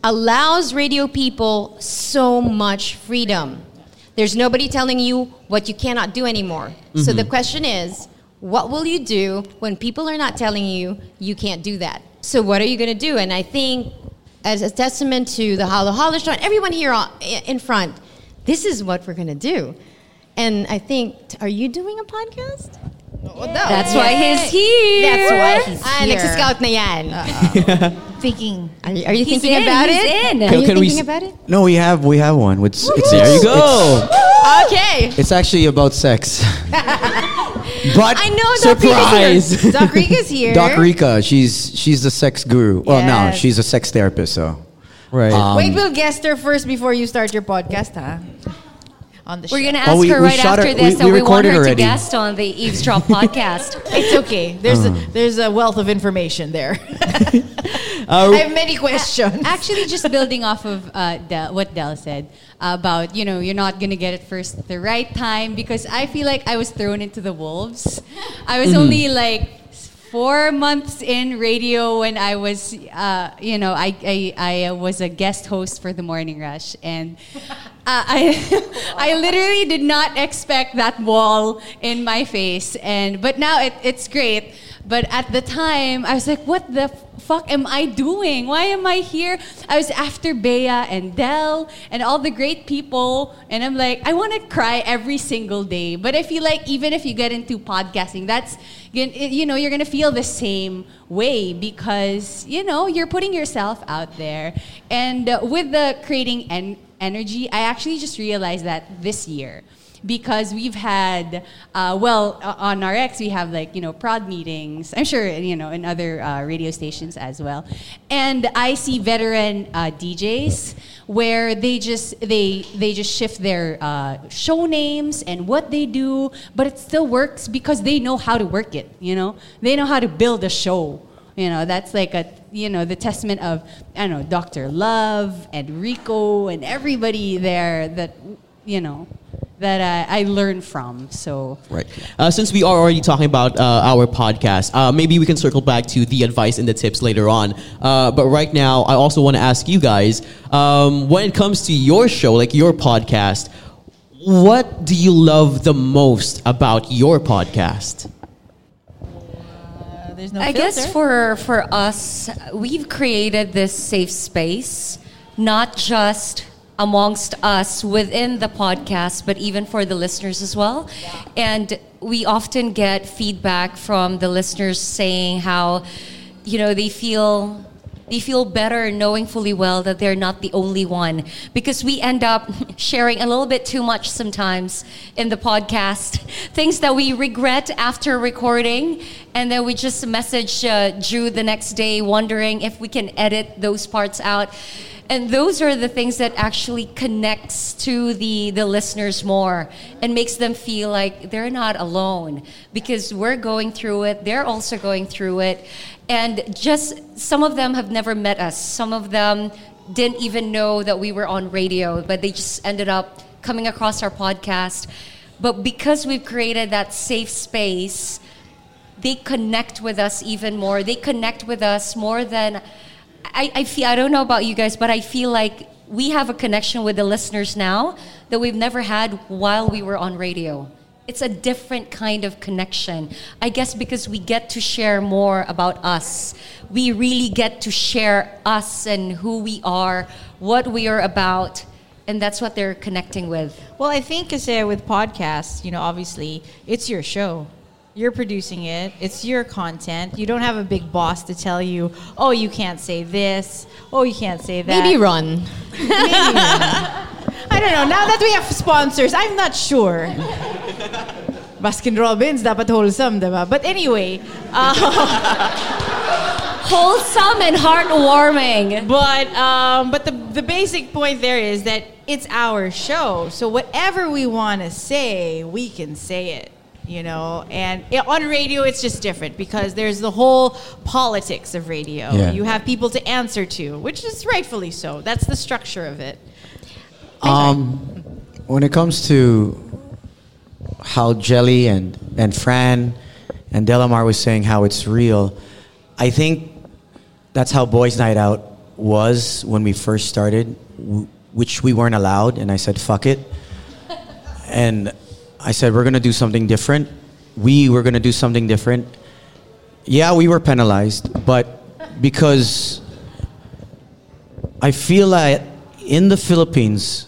F: allows radio people so much freedom. There's nobody telling you what you cannot do anymore. So the question is, what will you do when people are not telling you you can't do that? So what are you going to do? And I think, as a testament to the Hollow Hollow Show and everyone here on, in front, this is what we're going to do. And I think, are you doing a podcast?
C: That's why he's here.
E: That's why he's
F: Ah,
E: here.
F: nagsiscout na yan.
E: Thinking.
F: Are you, are you thinking
C: in,
F: about
C: he's
F: it?
C: in.
F: Are
B: Can-
F: you
B: can we
F: thinking
B: s-
F: about it?
H: No, we have we have one. It's, it's
B: There you
H: it's-
B: go.
F: Okay.
H: It's, it's actually about sex. but
F: I know Doc
B: Surprise.
E: Doc Rika's here.
H: Doc Rika, she's she's the sex guru. Well, no,
E: Yes.
H: she's a sex therapist. So
B: Right.
H: Um,
E: Wait, we'll guest her first before you start your podcast, huh? On the show.
C: We're gonna
H: Oh,
C: ask
H: we-
C: her
H: we
C: right after
H: her-
C: this,
H: we-
C: and
H: we
C: we, want
H: recorded
C: her to
H: already.
C: guest on the Eavesdrop podcast.
E: It's okay. There's a, there's a wealth of information there. I have many questions.
D: Actually, just building off of uh, Del, what Del said about, you know, you're not going to get it first at the right time because I feel like I was thrown into the wolves. I was only like four months in radio when I was, uh, you know, I, I, I uh, was a guest host for the Morning Rush. And uh, I, I literally did not expect that wall in my face. And, but now it, it's great. But at the time, I was like, what the fuck am I doing? Why am I here? I was after Bea and Del and all the great people. And I'm like, I want to cry every single day. But I feel like even if you get into podcasting, that's, you know, you're to feel the same way because, you know, you're putting yourself out there. And with the creating en- energy, I actually just realized that this year because we've had uh, well on RX we have like you know prod meetings I'm sure you know in other uh, radio stations as well. And I see veteran uh, DJs where they just they they just shift their uh, show names and what they do but it still works because they know how to work it you know? They know how to build a show you know, that's like a you know the testament of I don't know Dr. Love and Rico and everybody there that you know that I, I learned from. So
B: Right. Uh, since we are already talking about uh, our podcast, uh, maybe we can circle back to the advice and the tips later on. Uh, but right now, I also want to ask you guys um, when it comes to your show, like your podcast, what do you love the most about your podcast?
E: There's no
C: I
E: filter.
C: guess for for us, we've created this safe space, not just amongst us within the podcast, but even for the listeners as well. And we often get feedback from the listeners saying how, you know, they feel they feel better knowing fully well that they're not the only one. Because we end up sharing a little bit too much sometimes in the podcast. Things that we regret after recording. And then we just message uh, drew the next day wondering if we can edit those parts out and those are the things that actually connects to the the listeners more and makes them feel like they're not alone because we're going through it they're also going through it. And just some of them have never met us. Some of them didn't even know that we were on radio but they just ended up coming across our podcast. But because we've created that safe space they connect with us even more. They connect with us more than I, I feel. I don't know about you guys, but I feel like we have a connection with the listeners now that we've never had while we were on radio. It's a different kind of connection. I guess because we get to share more about us. We really get to share us and who we are, what we are about. and that's what they're connecting with.
E: Well, I think kasi with podcasts, you know, obviously it's your show. You're producing it. It's your content. You don't have a big boss to tell you, "Oh, you can't say this. Oh, you can't say that."
F: Maybe run.
E: I don't know. Now that we have sponsors, I'm not sure. Baskin Robbins dapat wholesome, diba? But anyway, uh,
C: Wholesome and heartwarming.
E: but um, but the the basic point there is that it's our show. So whatever we want to say, we can say it. You know, and i- on radio it's just different because there's the whole politics of radio.
H: Yeah.
E: You have people to answer to, which is rightfully so. That's the structure of it.
H: Um, when it comes to how Jelly and, and Fran and Delamar was saying how it's real, I think that's how Boys Night Out was when we first started, w- which we weren't allowed. And I said, fuck it. And I said, we're going to do something different. We were going to do something different. Yeah, we were penalized, but because I feel like in the Philippines,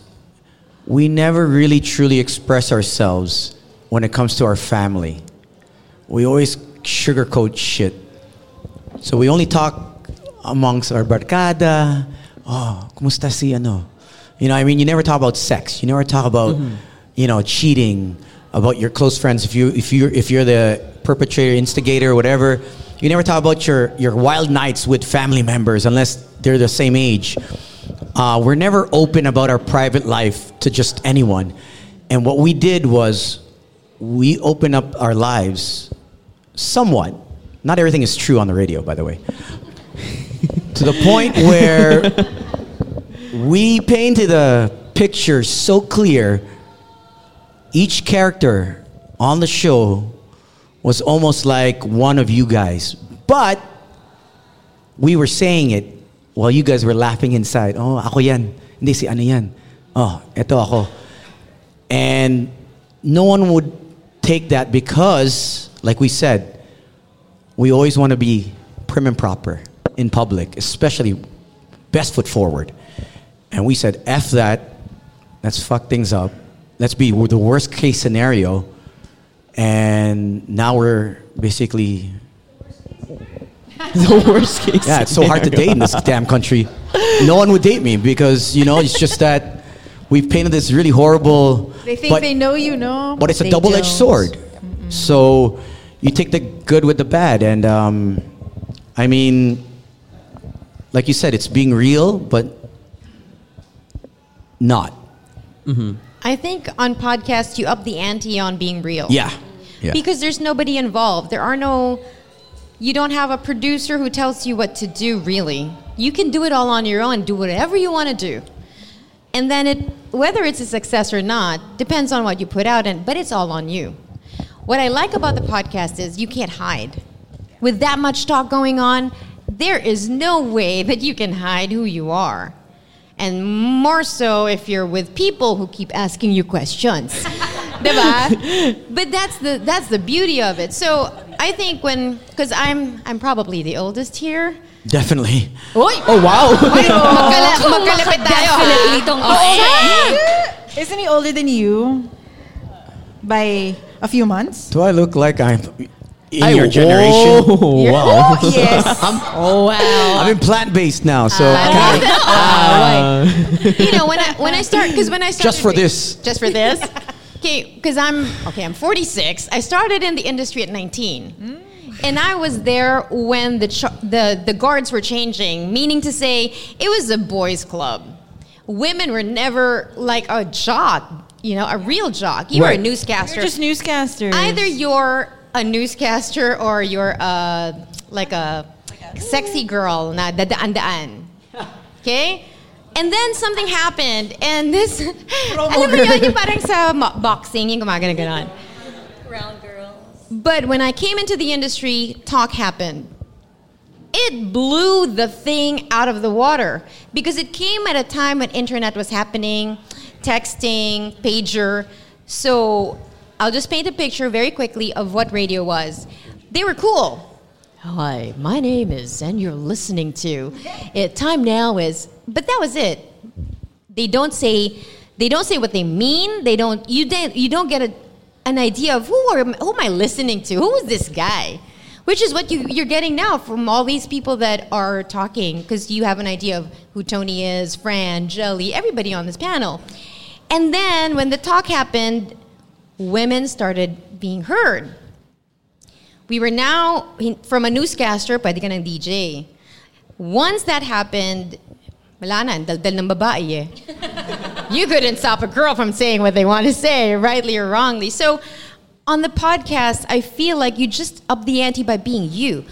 H: we never really truly express ourselves when it comes to our family. We always sugarcoat shit. So we only talk amongst our barkada. Oh, kumusta si ano? You know, I mean, you never talk about sex. You never talk about, mm-hmm. You know, cheating, about your close friends. If you if you if you're the perpetrator, instigator, whatever, you never talk about your your wild nights with family members unless they're the same age. Uh, we're never open about our private life to just anyone. And what we did was we open up our lives somewhat. Not everything is true on the radio, by the way. to the point where we painted a picture so clear. Each character on the show was almost like one of you guys. But we were saying it while you guys were laughing inside. Oh, ako yan. Hindi, si ano yan. Oh, eto ako. And no one would take that because, like we said, we always want to be prim and proper in public, especially best foot forward. And we said, F that, let's fuck things up. Let's be the worst case scenario. And now we're basically
B: the worst case.
H: yeah, it's so hard to date in this damn country. No one would date me because you know it's just that we've painted this really horrible.
E: They think
H: but,
E: they know you, know,
H: but it's a double-edged
E: don't.
H: sword. So you take the good with the bad, and um, I mean, like you said, it's being real, but not.
F: I think on podcasts you up the ante on being real.
H: Yeah. Yeah.
F: Because there's nobody involved. There are no you don't have a producer who tells you what to do really. You can do it all on your own, do whatever you want to do. And then it whether it's a success or not depends on what you put out and but it's all on you. What I like about the podcast is you can't hide. With that much talk going on, there is no way that you can hide who you are. And more so if you're with people who keep asking you questions. Diba? But that's the that's the beauty of it. So I think when because I'm I'm probably the oldest here.
H: Definitely.
F: Oy!
B: Oh wow.
F: Magkala- magkalapit tayo.
C: Definitely tong oh,
E: Isn't he older than you? By a few months?
H: Do I look like I'm in
B: Ay,
H: your generation?
B: Oh, wow.
E: yes.
F: Oh wow.
H: I'm in plant-based now, so
F: Ah, you know when I when I start because when I started
H: just for this.
F: just for this okay because i'm okay i'm 46 i started in the industry at 19 and i was there when the, ch- the the guards were changing meaning to say it was a boys club women were never like a jock you know a real jock you were
B: Right.
F: a newscaster
E: You're just newscasters.
F: either you're a newscaster or you're uh, like a sexy girl na dadaan-daan. Okay? And then something happened, and this, alam mo yun, yung parang sa mo- boxing, yung gumagana ganon.
C: Brown girls.
F: But when I came into the industry, talk happened. It blew the thing out of the water because it came at a time when internet was happening, texting, pager. So I'll just paint a picture very quickly of what radio was. They were cool. Hi, my name is, and you're listening to. It time now is, but that was it. they don't say they don't say what they mean. They don't you don't you don't get a, an idea of who are who am I listening to? Who is this guy? Which is what you, you're getting now from all these people that are talking, because you have an idea of who Tony is, Fran, Jelly, everybody on this panel. And then when the talk happened, women started being heard. We were now from a newscaster, pwede ka ng DJ. Once that happened, wala na, daldal ng babae eh. you couldn't stop a girl from saying what they want to say, rightly or wrongly. So on the podcast, I feel like you just up the ante by being you.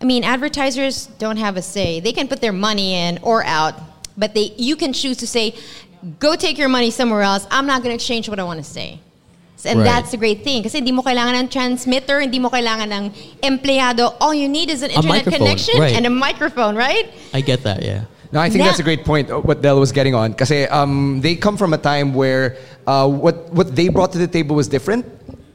F: I mean, advertisers don't have a say. They can put their money in or out, but they you can choose to say, "Go take your money somewhere else. I'm not going to change what I want to say." And
B: Right.
F: that's the great thing. Kasi hindi mo kailangan ng transmitter, hindi mo kailangan ng empleyado. All you need is an internet connection
B: right.
F: and a microphone, right?
B: I get that, yeah.
G: No, I think
F: Now-
G: that's a great point. uh, What Del was getting on, because um, they come from a time where uh, what what they brought to the table was different,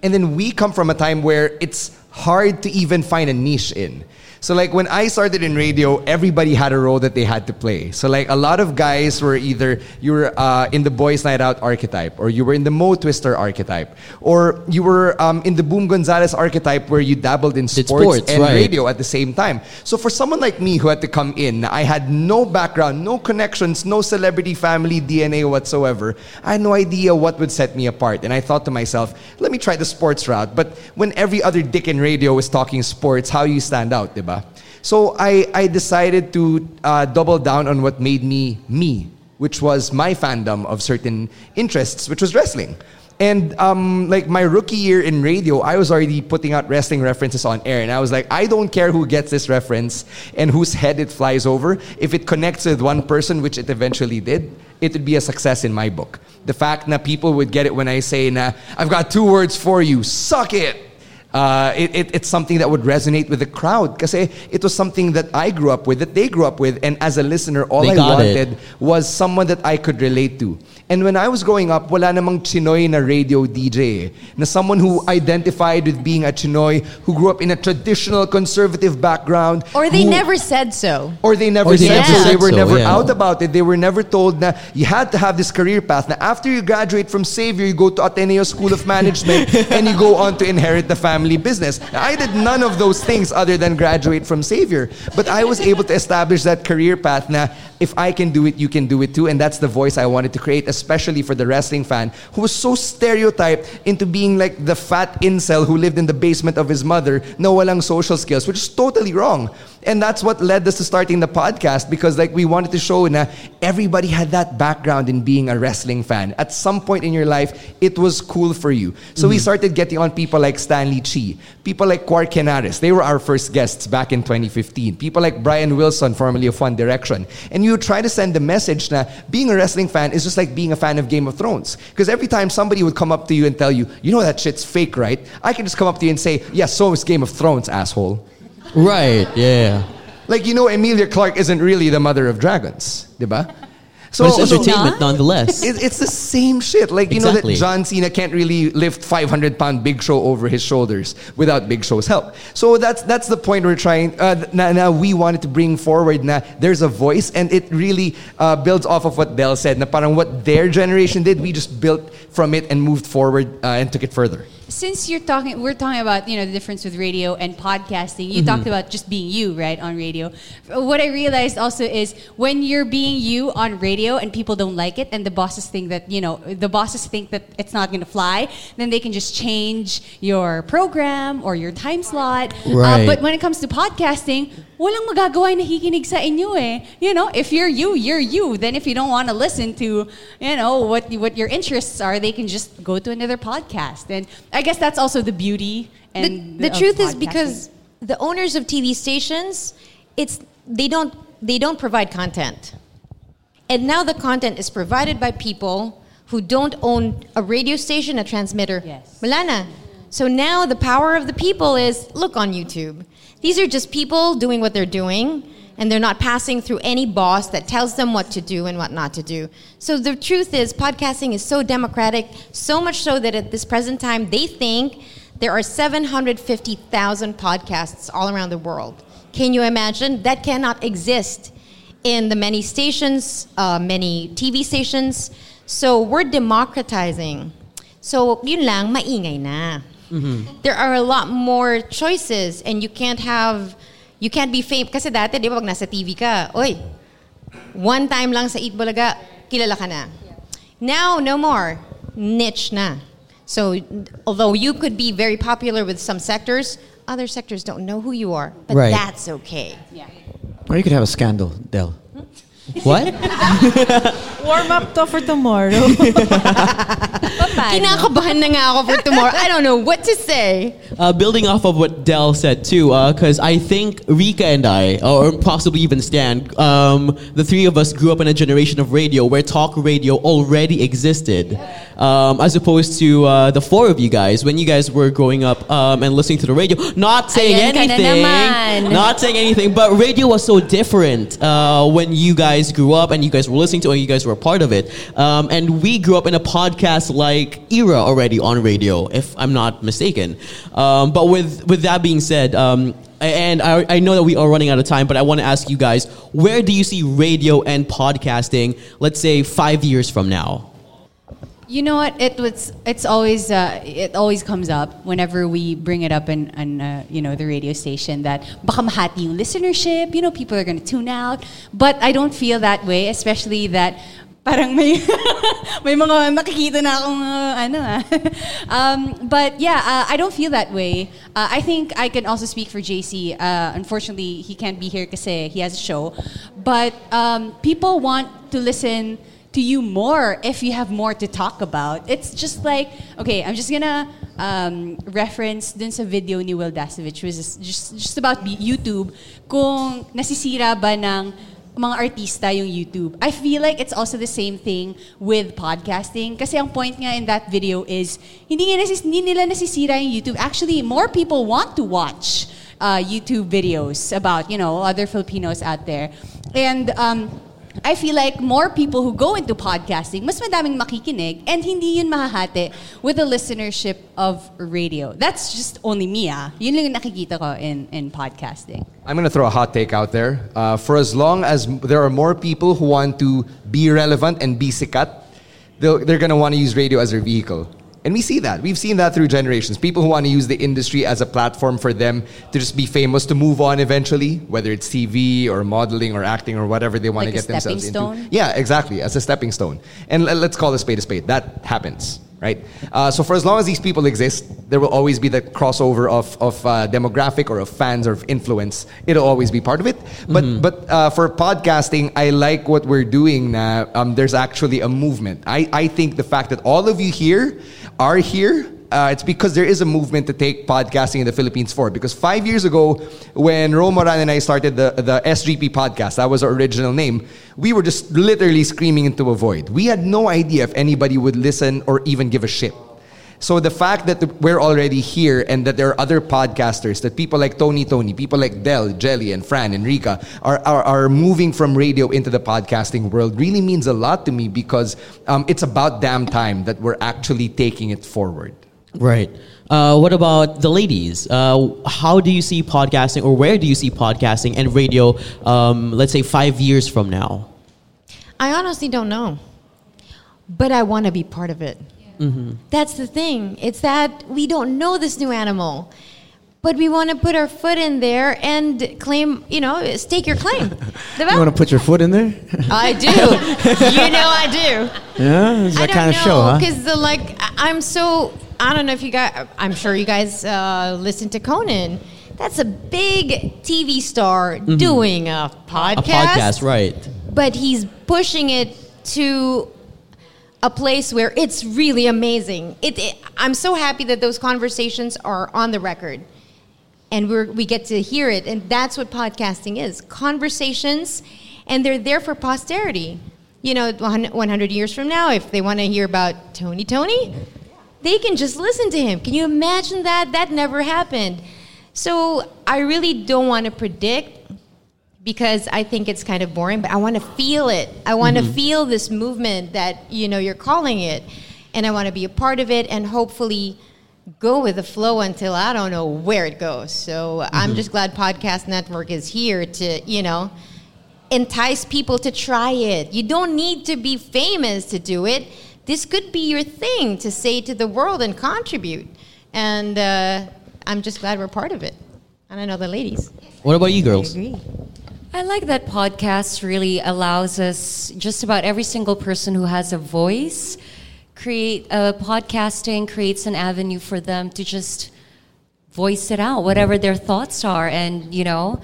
G: and then we come from a time where it's hard to even find a niche in. So like when I started in radio, everybody had a role that they had to play. So like a lot of guys were either you were uh, in the boys' night out archetype, or you were in the Mo Twister archetype, or you were um, in the Boom Gonzalez archetype where you dabbled in sports,
B: sports,
G: and
B: right.
G: radio at the same time. So for someone like me who had to come in, I had no background, no connections, no celebrity family DNA whatsoever. I had no idea what would set me apart. And I thought to myself, let me try the sports route. But when every other dick in radio is talking sports, how you stand out, diba? So I, I decided to uh, double down on what made me me, which was my fandom of certain interests, which was wrestling. And um, like my rookie year in radio, I was already putting out wrestling references on air, and I was like, I don't care who gets this reference and whose head it flies over. If it connects with one person, which it eventually did, it would be a success in my book. The fact that people would get it when I say, na, I've got two words for you, suck it. Uh, it, it, it's something that would resonate with the crowd because it was something that I grew up with, that they grew up with, and as a listener, all
B: They
G: I
B: got it.
G: wanted was someone that I could relate to. And when I was growing up, wala namang Chinoy na radio DJ. Na someone who identified with being a Chinoy, who grew up in a traditional conservative background.
F: Or they
G: who-
F: never said so.
G: or they never
B: Or they
G: said
F: never
G: so. They were
B: so,
G: never
B: yeah.
G: out about it. They were never told that you had to have this career path. Now, after you graduate from Xavier, you go to Ateneo School of Management and you go on to inherit the family business. I did none of those things other than graduate from Xavier. But I was able to establish that career path. Now, if I can do it, you can do it too. And that's the voice I wanted to create, especially for the wrestling fan who was so stereotyped into being like the fat incel who lived in the basement of his mother, no walang social skills, which is totally wrong. And that's what led us to starting the podcast because like we wanted to show na everybody had that background in being a wrestling fan. At some point in your life, it was cool for you. So we mm-hmm. started getting on people like Stanley Chi, people like Quark Henares. They were our first guests back in 2015. People like Brian Wilson, formerly of One Direction. And you try to send the message that being a wrestling fan is just like being a fan of Game of Thrones. Because every time somebody would come up to you and tell you, you know that shit's fake, right? I can just come up to you and say, yeah, so is Game of Thrones, asshole.
B: Right, yeah.
G: Like you know, Emilia Clarke isn't really the mother of dragons, diba? So,
B: But it's
G: so
B: entertainment nonetheless.
G: it, it's the same shit. Like you know that John Cena can't really lift 500 pound Big Show over his shoulders without Big Show's help. So that's that's the point we're trying. Uh, now, now we wanted to bring forward. Now there's a voice, and it really uh, builds off of what Del said. Na parang what their generation did, we just built from it and moved forward uh, and took it further.
D: Since you're talking, we're talking about you know the difference with radio and podcasting. You talked about just being you, right, on radio. What I realized also is when you're being you on radio and people don't like it, and the bosses think that you know the bosses think that it's not going to fly, then they can just change your program or your time slot. Uh, but when it comes to podcasting, walang magagawa yung nakikinig sa inyo eh. You know, if you're you, you're you. Then if you don't want to listen to, you know, what what your interests are, they can just go to another podcast. And I guess that's also the beauty and
F: the, the
D: of
F: truth is because the owners of TV stations, it's they don't they don't provide content, and now the content is provided by people who don't own a radio station, a transmitter.
D: Yes.
F: Wala na. So now the power of the people is look on YouTube. These are just people doing what they're doing. And they're not passing through any boss that tells them what to do and what not to do. So the truth is, podcasting is so democratic, so much so that at this present time, they think there are 750,000 podcasts all around the world. Can you imagine? That cannot exist in the many stations, uh, many TV stations. So we're democratizing. So yun lang, maingay na. Mm-hmm. There are a lot more choices and you can't have, you can't be famous. Kasi dati, di ba, pag nasa TV ka, oy, one time lang sa Eat Bulaga, kilala ka na. Now, no more. Niche na. So, although you could be very popular with some sectors, other sectors don't know who you are. But
H: Right.
F: that's okay.
H: Or you could have a scandal, Del. Hmm?
B: What?
E: Warm up to for tomorrow.
F: Kinakabahan na nga ako for tomorrow. I don't know what to say.
B: Uh, building off of what Del said too, because I think Rika and I, or possibly even Stan, um, the three of us grew up in a generation of radio where talk radio already existed, um, as opposed to uh, the four of you guys when you guys were growing up um, and listening to the radio. Not saying
C: Ayan ka na
B: anything,
C: naman.
B: not saying anything, but radio was so different uh, when you guys grew up and you guys were listening to and you guys were a part of it. Um, and we grew up in a podcast like era already on radio, if I'm not mistaken. Um, but with, with that being said, um, and I, I know that we are running out of time, but I want to ask you guys where do you see radio and podcasting, let's say, five years from now?
D: You know what? It was. It's always. Uh, it always comes up whenever we bring it up in, in uh, you know, the radio station that baka mahati yung listenership. You know, people are gonna tune out. But I don't feel that way, especially that. Parang may may mga nakikita na akong uh, ano ah. um, but yeah, uh, I don't feel that way. Uh, I think I can also speak for JC. Uh, unfortunately, he can't be here because he has a show. But um, people want to listen to you more if you have more to talk about. It's just like, okay, I'm just gonna um, reference dun sa video ni Will Dasovich, which is just, just about YouTube, kung nasisira ba ng mga artista yung YouTube. I feel like it's also the same thing with podcasting. Kasi ang point nga in that video is, hindi, nga nasis, hindi nila nasisira yung YouTube. Actually, more people want to watch uh, YouTube videos about, you know, other Filipinos out there. And um, I feel like more people who go into podcasting, mas madaming makikinig, and hindi yun mahahati with the listenership of radio. That's just only me, ah. Yun lang nakikita ko in, in podcasting.
G: I'm going to throw a hot take out there. Uh, for as long as there are more people who want to be relevant and be sikat, they're going to want to use radio as their vehicle. And we see that. We've seen that through generations. People who want to use the industry as a platform for them to just be famous, to move on eventually, whether it's TV or modeling or acting or whatever they want
D: Like
G: to get themselves
D: stepping
G: into. Yeah, exactly. As a stepping stone. And let's call a spade a spade. That happens, right? Uh, so for as long as these people exist, there will always be the crossover of, of uh, demographic or of fans or of influence. It'll always be part of it. But but uh, for podcasting, I like what we're doing now. Um, there's actually a movement. I, I think the fact that all of you here are here uh, it's because there is a movement to take podcasting in the Philippines forward. Because five years ago, when Ro Moran and I started the, the SGP podcast, that was our original name, we were just literally screaming into a void. We had no idea if anybody would listen or even give a shit. So the fact that we're already here and that there are other podcasters, that people like Tony Tony, people like Del, Jelly, and Fran and Rika are, are, are moving from radio into the podcasting world really means a lot to me because um, it's about damn time that we're actually taking it forward.
B: Right. Uh, what about the ladies? Uh, how do you see podcasting, or where do you see podcasting and radio? Um, let's say five years from now.
F: I honestly don't know. But I want to be part of it. That's the thing. It's that we don't know this new animal. But we want to put our foot in there and claim, you know, stake your claim.
H: You want to put your foot in there?
F: I do. you know I do.
H: yeah, it's that kind of show, huh?
F: Because the like, I'm so. I don't know if you guys. I'm sure you guys uh, listen to Conan. That's a big TV star doing a podcast.
B: A podcast, right?
F: But he's pushing it to a place where it's really amazing. It, it- I'm so happy that those conversations are on the record, and we get to hear it. And that's what podcasting is: conversations, and they're there for posterity. You know, 100 years from now, if they want to hear about Tony Tony, they can just listen to him. Can you imagine that? That never happened. So I really don't want to predict because I think it's kind of boring, but I want to feel it. I want to feel this movement that you know you're calling it, and I want to be a part of it, and hopefully go with the flow until I don't know where it goes. So I'm just glad Podcast Network is here to you know entice people to try it. You don't need to be famous to do it. This could be your thing to say to the world and contribute. And uh, I'm just glad we're part of it. And I know the ladies.
B: What about you girls?
C: I like that podcast really allows us, just about every single person who has a voice, create uh, podcasting creates an avenue for them to just voice it out, whatever their thoughts are. And, you know,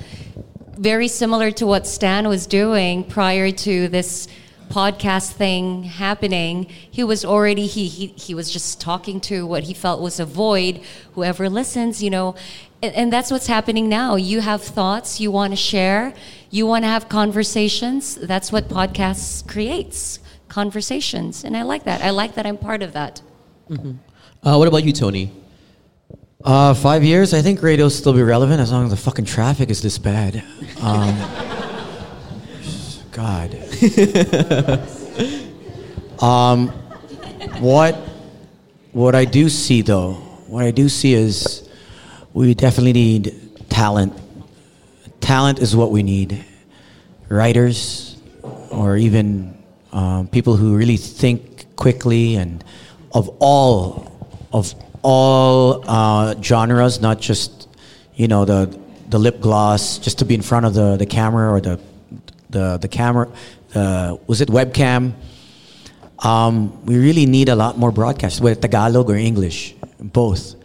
C: very similar to what Stan was doing prior to this podcast thing happening he was already he, he he was just talking to what he felt was a void whoever listens you know and, and that's what's happening now you have thoughts you want to share you want to have conversations that's what podcasts creates conversations and i like that i like that i'm part of that
B: Uh, what about you, Tony?
H: Uh, five years, I think radio will still be relevant as long as the fucking traffic is this bad. Um, God. um, what what I do see though, what I do see is we definitely need talent. Talent is what we need. Writers, or even um, people who really think quickly and of all of all uh, genres, not just you know the the lip gloss, just to be in front of the, the camera or the the the camera. Was it webcam? Um, we really need a lot more broadcasts, whether Tagalog or English, both.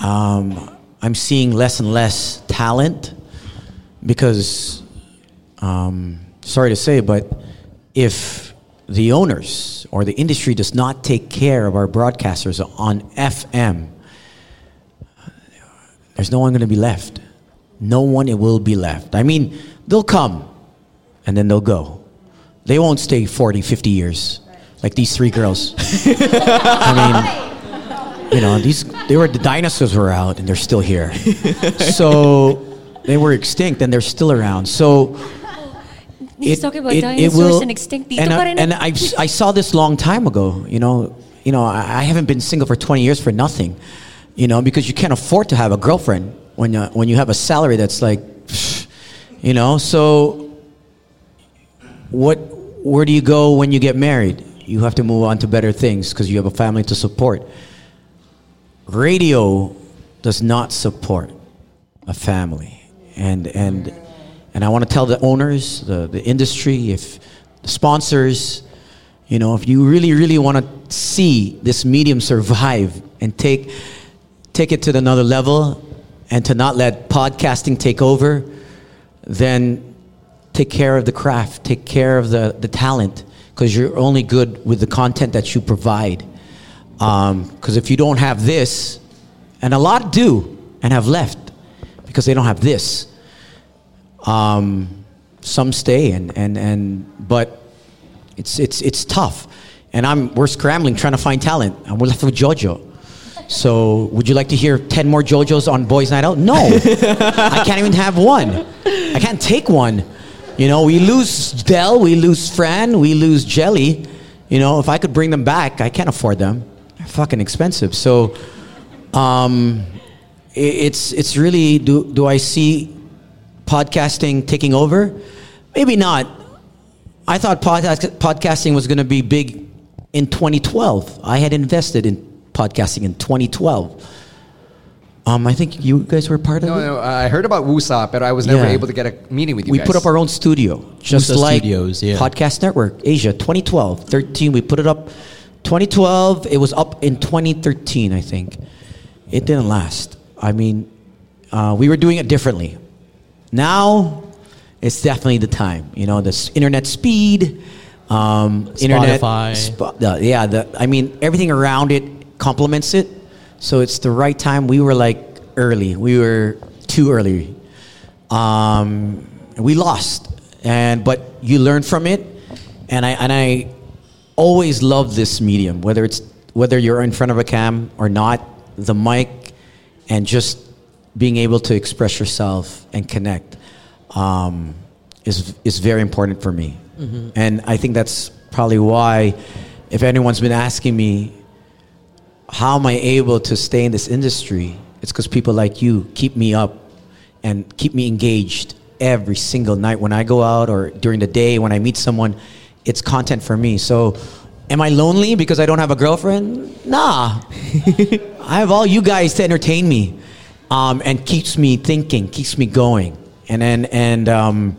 H: Um, I'm seeing less and less talent because, um, sorry to say, but if the owners or the industry does not take care of our broadcasters on FM, there's no one going to be left. No one will be left. I mean, they'll come and then they'll go. They won't stay 40, 50 years like these three girls. I mean, you know, these they were the dinosaurs were out and they're still here. So they were extinct and they're still around. So
C: He's talking about dinosaurs and extinct. Dito
H: and, I- and I, I saw this long time ago. You know, you know, I, I haven't been single for 20 years for nothing. You know, because you can't afford to have a girlfriend when you, when you have a salary that's like, you know. So, what? Where do you go when you get married? You have to move on to better things because you have a family to support. Radio does not support a family, and and and I want to tell the owners, the the industry, if the sponsors, you know, if you really really want to see this medium survive and take take it to another level, and to not let podcasting take over, then take care of the craft, take care of the, the talent, because you're only good with the content that you provide. Um, because if you don't have this, and a lot do and have left because they don't have this, um, some stay and, and, and but it's, it's, it's tough. And I'm, we're scrambling trying to find talent, and we're left with JoJo. So, would you like to hear 10 more JoJo's on Boys Night Out? No. I can't even have one. I can't take one. You know, we lose Del, we lose Fran, we lose Jelly. You know, if I could bring them back, I can't afford them. They're fucking expensive. So, um, it's, it's really do, do I see podcasting taking over? Maybe not. I thought podcast, podcasting was going to be big in 2012. I had invested in podcasting in 2012. Um, I think you guys were part of
G: No,
H: it.
G: no, I heard about Wusa, but I was never
H: Yeah.
G: able to get a meeting with you
H: we
G: guys.
H: put up our own studio, just
B: Wusa
H: like
B: Studios, yeah.
H: Podcast Network Asia 2012, 13. We put it up 2012. It was up in 2013, I think. It didn't last. I mean, uh, we were doing it differently. Now, it's definitely the time. You know, this internet speed, um, internet,
B: Spotify.
H: Spo- the- yeah. The, I mean, everything around it complements it. So it's the right time. We were like early. We were too early. Um, we lost, and but you learn from it, and I and I always love this medium. Whether it's whether you're in front of a cam or not, the mic, and just being able to express yourself and connect um, is is very important for me. And I think that's probably why, if anyone's been asking me, how am I able to stay in this industry? It's because people like you keep me up and keep me engaged every single night when I go out or during the day when I meet someone. It's content for me. So, am I lonely because I don't have a girlfriend? Nah. I have all you guys to entertain me, um, and keeps me thinking, keeps me going, and then and um,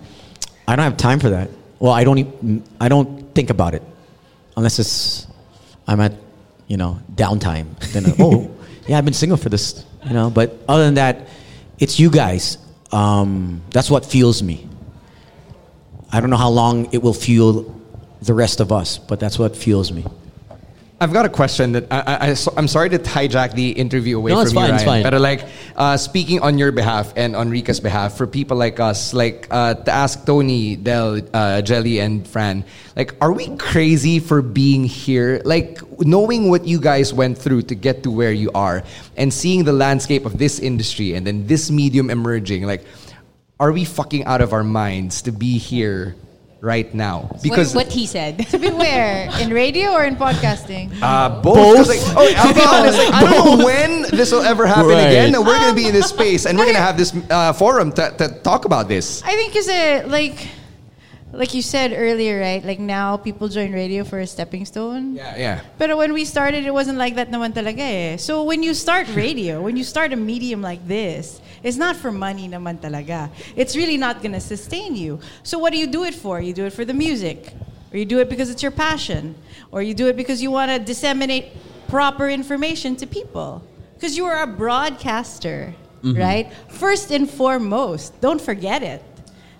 H: I don't have time for that. Well, I don't. even, I don't think about it unless it's I'm at you know downtime. Then oh yeah, I've been single for this you know. But other than that, it's you guys. Um, that's what fuels me. I don't know how long it will fuel the rest of us, but that's what fuels me.
G: I've got a question that I, I, I, so- I'm sorry to hijack the interview away
B: No,
G: from you,
B: fine, it's
G: Ryan.
B: fine.
G: But like, uh, speaking on your behalf and on Rika's behalf, for people like us, like uh, to ask Tony, Del, uh, Jelly, and Fran, like, are we crazy for being here? Like, knowing what you guys went through to get to where you are, and seeing the landscape of this industry and then this medium emerging, like, are we fucking out of our minds to be here right now?
D: what, what he said.
E: To be where? In radio or in podcasting?
G: Uh, both. 'Cause, Like, oh, I'll be honest. Like, I don't know when this will ever happen
B: Right.
G: again. We're going to be in this space, and we're going to have this uh, forum to, to talk about this.
E: I think kasi like like you said earlier, right? Like now people join radio for a stepping stone.
G: Yeah, yeah.
E: But when we started, it wasn't like that naman talaga eh. So when you start radio, when you start a medium like this, it's not for money naman talaga. It's really not gonna sustain you. So what do you do it for? You do it for the music. Or you do it because it's your passion. Or you do it because you want to disseminate proper information to people. Because you are a broadcaster, right? First and foremost, don't forget it.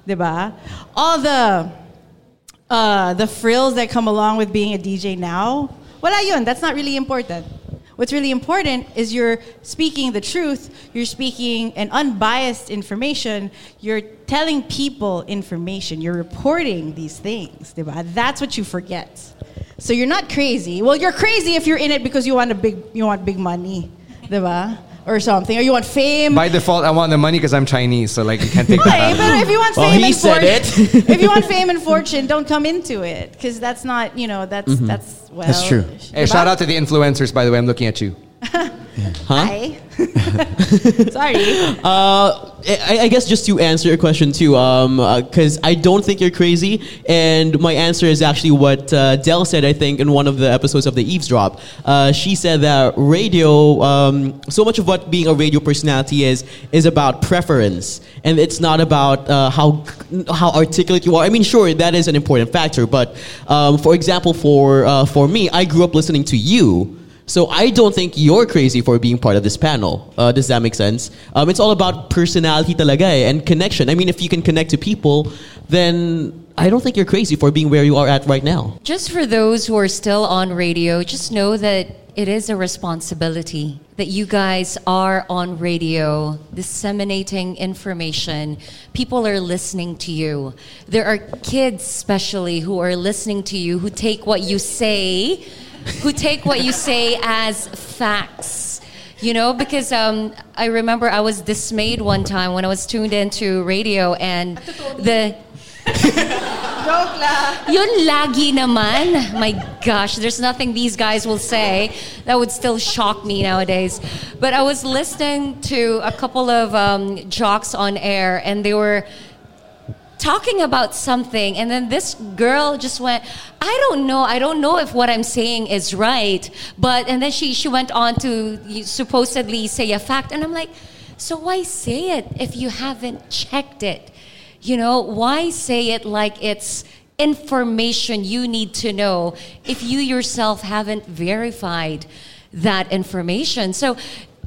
E: Diba? All the uh, the frills that come along with being a DJ now, wala yun. That's not really important. What's really important is you're speaking the truth, you're speaking an unbiased information, you're telling people information, you're reporting these things. diba? That's what you forget. So you're not crazy. Well, you're crazy if you're in it because you want a big you want big money, diba? Or something. Or you want fame.
G: By default, I want the money because I'm Chinese, so like you can't take
E: Why?
G: that.
E: But
G: out.
E: if you want
B: Well,
E: fame
B: he
E: and
B: said
E: fortune,
B: it.
E: if you want fame and fortune, don't come into it because that's not, you know, that's mm-hmm. that's well.
H: That's true.
G: Hey, shout out to the influencers, by the way. I'm looking at you.
E: Hi. Sorry.
B: Uh, I, I guess just to answer your question too, because I don't think you're crazy, and my answer is actually what uh, Del said. I think in one of the episodes of the Eavesdrop, uh, she said that radio, um, so much of what being a radio personality is, is about preference, and it's not about uh, how how articulate you are. I mean, sure, that is an important factor, but um, for example, for uh, for me, I grew up listening to you. So I don't think you're crazy for being part of this panel. Uh, does that make sense? Um, it's all about personality talaga eh, and connection. I mean, if you can connect to people, then I don't think you're crazy for being where you are at right now.
C: Just for those who are still on radio, just know that it is a responsibility that you guys are on radio disseminating information. People are listening to you. There are kids, especially, who are listening to you, who take what you say, who take what you say as facts. You know, because um, I remember I was dismayed one time when I was tuned into radio and the Joke lang. Yun lagi naman. My gosh, there's nothing these guys will say that would still shock me nowadays. But I was listening to a couple of um, jocks on air, and they were talking about something and then this girl just went i don't know i don't know if what i'm saying is right but and then she she went on to supposedly say a fact and i'm like so why say it if you haven't checked it? You know why say it like it's information you need to know if you yourself haven't verified that information? So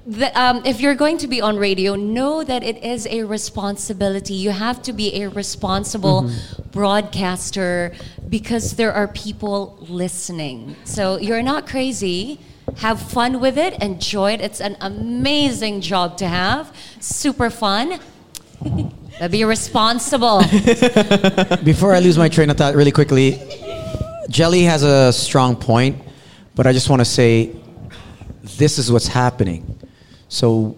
C: the, um, if you're going to be on radio, know that it is a responsibility. You have to be a responsible broadcaster because there are people listening. So you're not crazy. Have fun with it. Enjoy it. It's an amazing job to have. Super fun. But be responsible.
H: Before I lose my train of thought, really quickly, Jelly has a strong point, but I just want to say this is what's happening. So,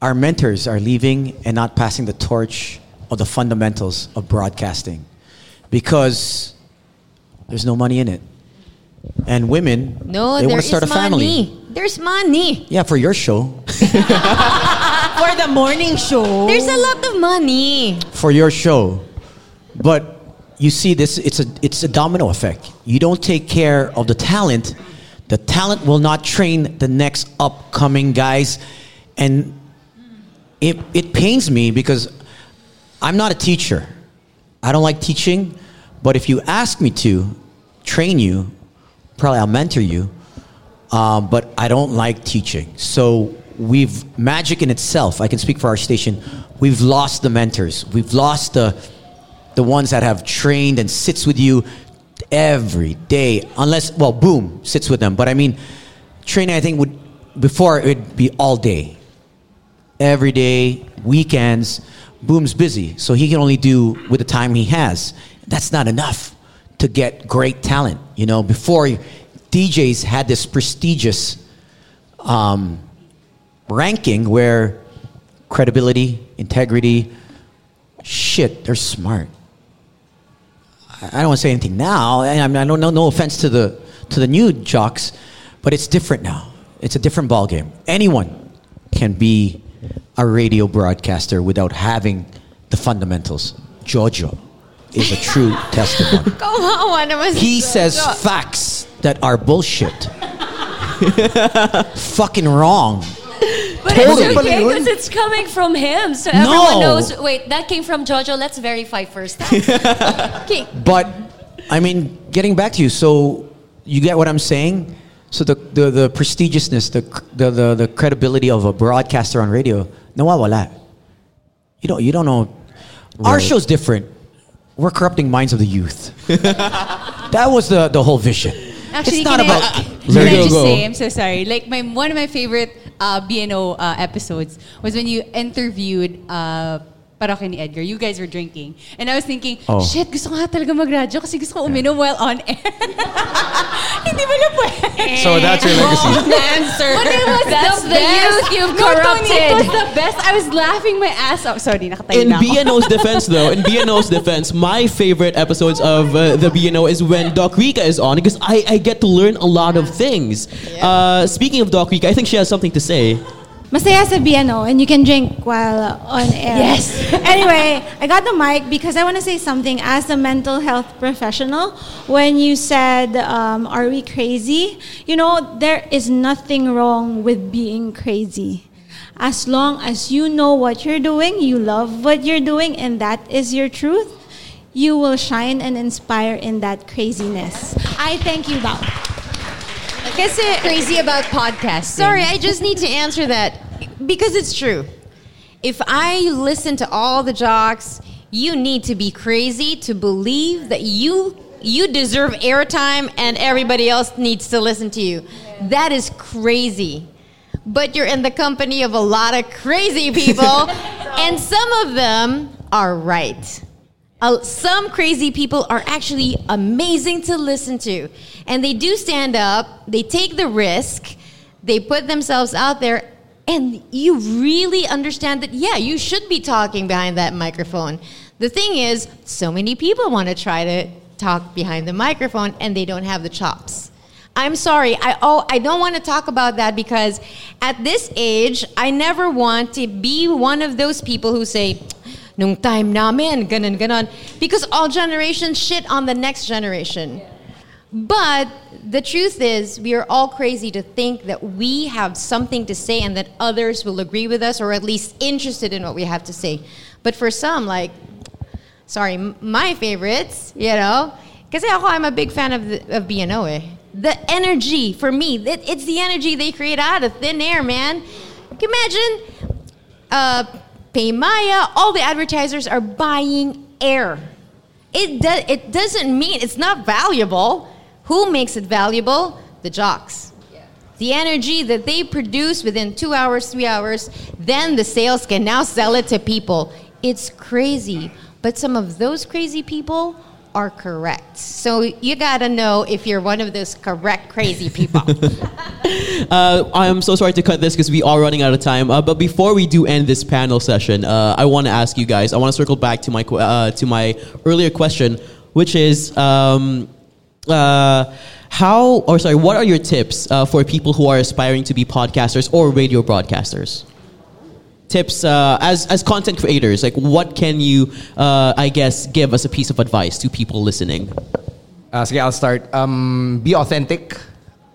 H: our mentors are leaving and not passing the torch of the fundamentals of broadcasting because there's no money in it. And women,
F: No,
H: they want to start a
F: is
H: family.
F: money. There's money.
H: Yeah, for your show.
I: for the morning show.
F: There's a lot of money.
H: for your show. But you see this it's a it's a domino effect. You don't take care of the talent, the talent will not train the next upcoming guys and it it pains me because I'm not a teacher. I don't like teaching, but if you ask me to train you, probably I'll mentor you. Um, but I don't like teaching. So we've magic in itself. I can speak for our station. We've lost the mentors. We've lost the the ones that have trained and sits with you every day. Unless well, boom sits with them. But I mean, training I think would before it'd be all day, every day, weekends. Boom's busy, so he can only do with the time he has. That's not enough to get great talent. You know, before DJs had this prestigious um, ranking where credibility, integrity, shit, they're smart. I don't want to say anything now, and I, mean, I don't know. No offense to the to the new jocks, but it's different now. It's a different ballgame. Anyone can be a radio broadcaster without having the fundamentals. Jojo is a true testimony.
F: Kawawa naman si
H: He says facts that are bullshit. Fucking wrong.
C: But
H: Totally.
C: it's okay because it's coming from him. So everyone knows. Wait, that came from Jojo. Let's verify first.
F: Okay.
H: But I mean, getting back to you, so you get what I'm saying? So the the, the prestigiousness, the, the the the credibility of a broadcaster on radio, nawawala. You don't you don't know. Our
B: Right.
H: show's different. We're corrupting minds of the youth. that was the the whole vision.
D: Actually,
H: it's not
D: can I-
H: about.
D: Can
B: There
D: I
B: you
D: just
B: go.
D: say, I'm so sorry. Like my one of my favorite uh, BNO uh, episodes was when you interviewed uh, Parokya ni Edgar. You guys were drinking, and I was thinking,
H: Oh.
D: shit, gusto ko nga talaga magradyo kasi gusto ko uminom while on air. Hindi ba na pwede?
G: So that's your legacy.
D: answer. But it was
C: That's
D: the,
C: the
D: best.
C: youth you've
D: no, Tony,
C: corrupted.
D: it was the best. I was laughing my ass off. Sorry, nakatayo
B: In
D: na ako.
B: BNO's defense, though, in BNO's defense, my favorite episodes of uh, the BNO is when Doc Rika is on because I, I get to learn a lot of things. Uh, speaking of Doc Rika, I think she has something to say.
J: Masaya sa BNO and you can drink while uh, on air.
D: Yes.
J: anyway, I got the mic because I want to say something as a mental health professional. When you said, um, Are we crazy? You know, there is nothing wrong with being crazy. As long as you know what you're doing, you love what you're doing, and that is your truth, you will shine and inspire in that craziness. I thank you, Bao.
F: Kasi,
D: Crazy about podcasting.
F: sorry, I just need to answer that because it's true. If I listen to all the jocks, you need to be crazy to believe that you you deserve airtime and everybody else needs to listen to you. That is crazy. But you're in the company of a lot of crazy people, and some of them are right. Uh, some crazy people are actually amazing to listen to. And they do stand up, they take the risk, they put themselves out there, and you really understand that, yeah, you should be talking behind that microphone. The thing is, so many people want to try to talk behind the microphone and they don't have the chops. I'm sorry. I oh I don't want to talk about that because at this age, I never want to be one of those people who say, "Nung time namin, ganon ganon," because all generations shit on the next generation. But the truth is, we are all crazy to think that we have something to say and that others will agree with us or at least interested in what we have to say. But for some, like, sorry, my favorites, you know, because I'm a big fan of, of BNO eh. The energy, for me, that it's the energy they create out of thin air, man. Can you imagine? Uh, PayMaya, all the advertisers are buying air. It, do, it doesn't mean it's not valuable. Who makes it valuable? The jocks. The energy that they produce within two hours, three hours, then the sales can now sell it to people. It's crazy. But some of those crazy people are correct. So you gotta know if you're one of those correct crazy people.
B: Uh, I'm so sorry to cut this because we are running out of time. Uh, but before we do end this panel session, uh, I want to ask you guys. I want to circle back to my uh, to my earlier question, which is um, uh, how or sorry, what are your tips uh, for people who are aspiring to be podcasters or radio broadcasters? tips uh, as as content creators? Like, what can you, uh, I guess, give as a piece of advice to people listening?
G: Uh, so yeah, I'll start. Um, be authentic.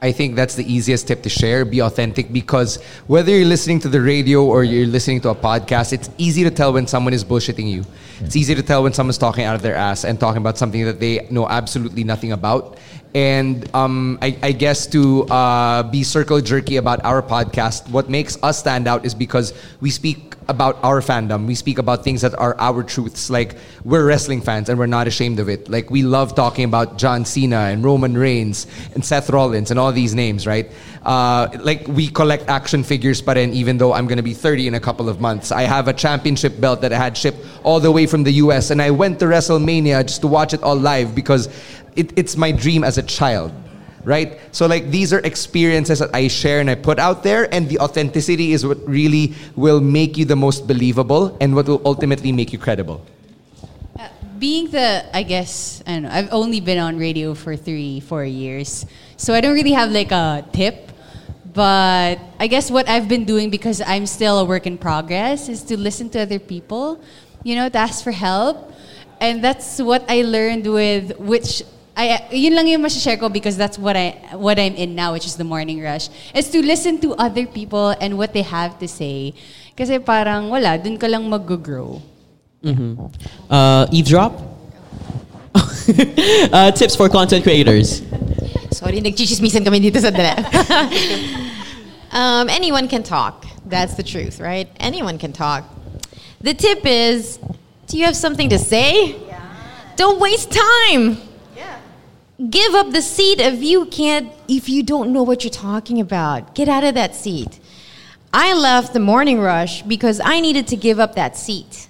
G: I think that's the easiest tip to share. Be authentic because whether you're listening to the radio or you're listening to a podcast, it's easy to tell when someone is bullshitting you. It's easy to tell when someone's talking out of their ass and talking about something that they know absolutely nothing about. And um, I, I guess to uh, be circle jerky about our podcast, what makes us stand out is because we speak about our fandom. We speak about things that are our truths. Like we're wrestling fans and we're not ashamed of it. Like we love talking about John Cena and Roman Reigns and Seth Rollins and all these names, right? Uh, like we collect action figures, but then even though I'm gonna be 30 in a couple of months, I have a championship belt that I had shipped all the way from the US, and I went to WrestleMania just to watch it all live because it, it's my dream as a child right? So like these are experiences that I share and I put out there, and the authenticity is what really will make you the most believable and what will ultimately make you credible.
D: Uh, being the I guess I don't know. I've only been on radio for three, four years, so I don't really have like a tip. But I guess what I've been doing because I'm still a work in progress is to listen to other people, you know, to ask for help, and that's what I learned with which. I, yun lang yung share ko because that's what I what I'm in now, which is the morning rush. Is to listen to other people and what they have to say. Kasi parang wala, dun ka lang mag-grow.
B: Mm-hmm. Uh, eavesdrop. uh, tips for content creators.
F: Sorry, nagchichismisan kami dito sa dala. um, anyone can talk. That's the truth, right? Anyone can talk. The tip is, do you have something to say? Yeah. Don't waste time. Give up the seat if you can't, if you don't know what you're talking about. Get out of that seat. I left the morning rush because I needed to give up that seat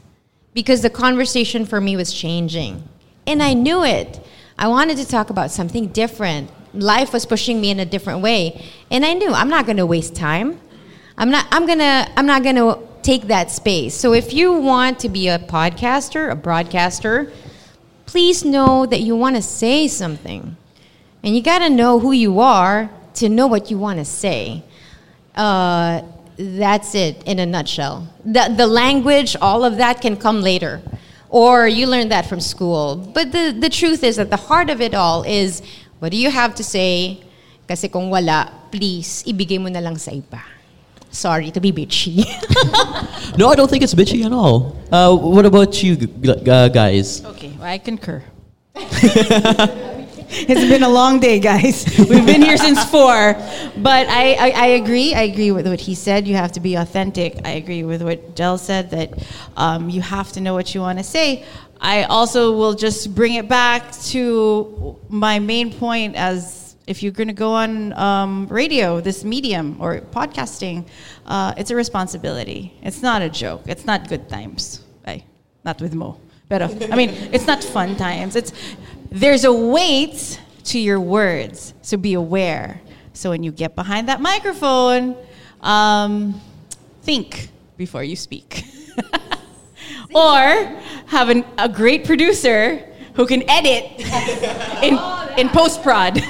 F: because the conversation for me was changing. And I knew it. I wanted to talk about something different. Life was pushing me in a different way. And I knew I'm not going to waste time. I'm not I'm going to I'm not going to take that space. So if you want to be a podcaster, a broadcaster, please know that you want to say something. And you got to know who you are to know what you want to say. Uh, that's it in a nutshell. The, the language, all of that can come later. Or you learn that from school. But the, the truth is that the heart of it all is what do you have to say? Kasi kung wala, please, ibigay mo na lang sa iba. Sorry to be bitchy.
B: No, I don't think it's bitchy at all. Uh, what about you uh, guys?
E: Okay, well, I concur. it's been a long day, guys. We've been here since four. But I, I, I agree. I agree with what he said. You have to be authentic. I agree with what Del said that um, you have to know what you want to say. I also will just bring it back to my main point as if you're going to go on um, radio, this medium or podcasting, uh, it's a responsibility. It's not a joke. It's not good times. Ay, not with Mo. But I mean, it's not fun times. It's there's a weight to your words, so be aware. So when you get behind that microphone, um, think before you speak, or have an, a great producer who can edit in in post prod.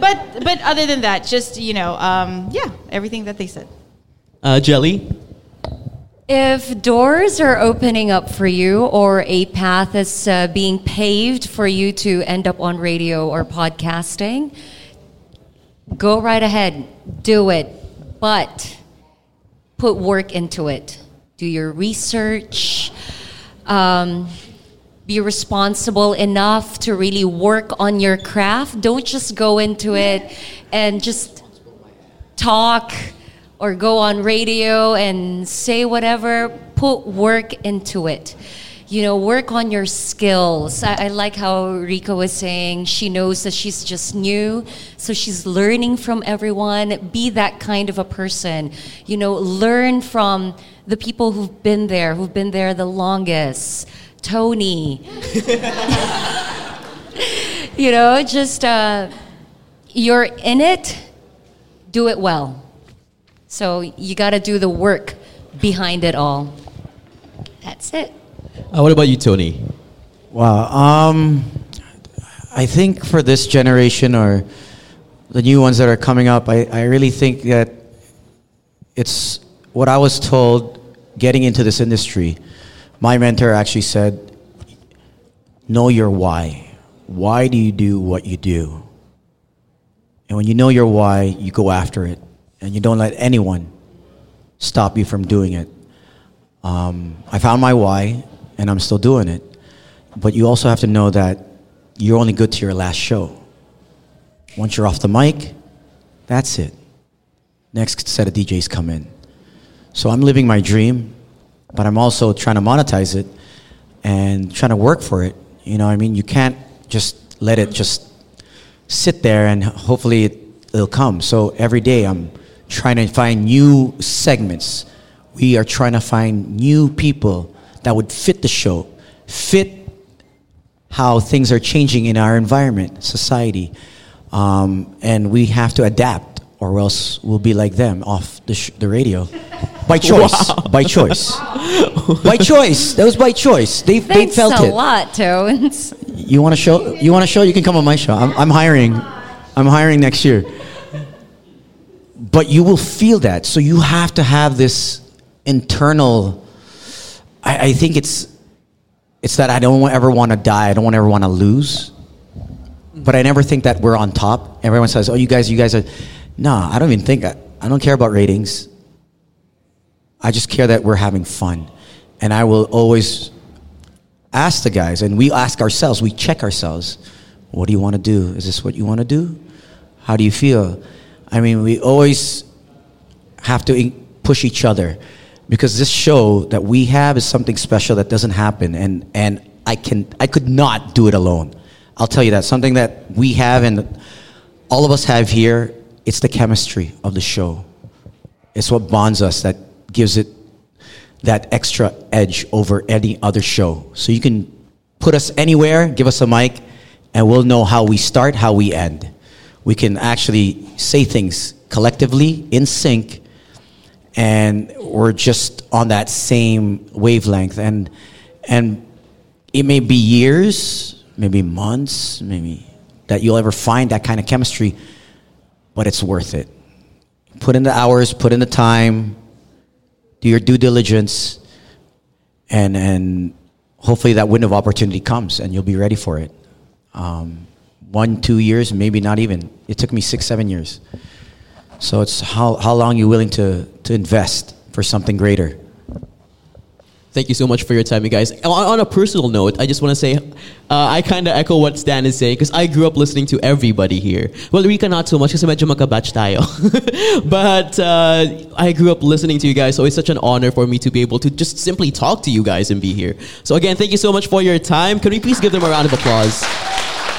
E: but but other than that, just you know, um, yeah, everything that they said.
B: Uh, Jelly?
C: If doors are opening up for you or a path is uh, being paved for you to end up on radio or podcasting, go right ahead, do it. But put work into it. Do your research. Um, be responsible enough to really work on your craft. Don't just go into it and just talk or go on radio and say whatever. Put work into it. You know, work on your skills. I, I like how Rika was saying she knows that she's just new, so she's learning from everyone. Be that kind of a person. You know, learn from the people who've been there, who've been there the longest. Tony. you know, just uh, you're in it, do it well. So you got to do the work behind it all. That's it.
B: Uh, what about you, Tony?
H: Wow. Um, I think for this generation or the new ones that are coming up, I, I really think that it's what I was told getting into this industry, my mentor actually said, Know your why. Why do you do what you do? And when you know your why, you go after it. And you don't let anyone stop you from doing it. Um, I found my why, and I'm still doing it. But you also have to know that you're only good to your last show. Once you're off the mic, that's it. Next set of DJs come in. So I'm living my dream, but I'm also trying to monetize it and trying to work for it. You know I mean? You can't just let it just sit there and hopefully it, it'll come. So every day I'm trying to find new segments. We are trying to find new people that would fit the show, fit how things are changing in our environment, society. Um, and we have to adapt, or else we'll be like them off the, sh- the radio. By choice. By choice. by choice. That was by choice. They, they
C: Thanks
H: felt
C: a lot, Tones.
H: You want to show? You want to show? You can come on my show. I'm, I'm hiring. I'm hiring next year. But you will feel that. So you have to have this internal. I, I think it's it's that I don't ever want to die. I don't ever want to lose. But I never think that we're on top. Everyone says, "Oh, you guys, you guys are." Nah, I don't even think. I, I don't care about ratings. I just care that we're having fun, and I will always ask the guys, and we ask ourselves, we check ourselves. What do you want to do? Is this what you want to do? How do you feel? I mean, we always have to push each other because this show that we have is something special that doesn't happen, and and I can I could not do it alone. I'll tell you that something that we have and all of us have here. It's the chemistry of the show. It's what bonds us that gives it that extra edge over any other show. So you can put us anywhere, give us a mic, and we'll know how we start, how we end. We can actually say things collectively in sync, and we're just on that same wavelength. And and it may be years, maybe months, maybe that you'll ever find that kind of chemistry, but it's worth it. Put in the hours, put in the time, do your due diligence, and and hopefully that window of opportunity comes, and you'll be ready for it. Um, one, two years, maybe not even. It took me six, seven years. So it's how how long you're willing to to invest for something greater.
B: Thank you so much for your time, you guys. On, on a personal note, I just want to say, uh, I kind of echo what Stan is saying because I grew up listening to everybody here. Well, Rika not so much kasi medyo magkabatch tayo. but uh, I grew up listening to you guys, so it's such an honor for me to be able to just simply talk to you guys and be here. So again, thank you so much for your time. Can we please give them a round of applause?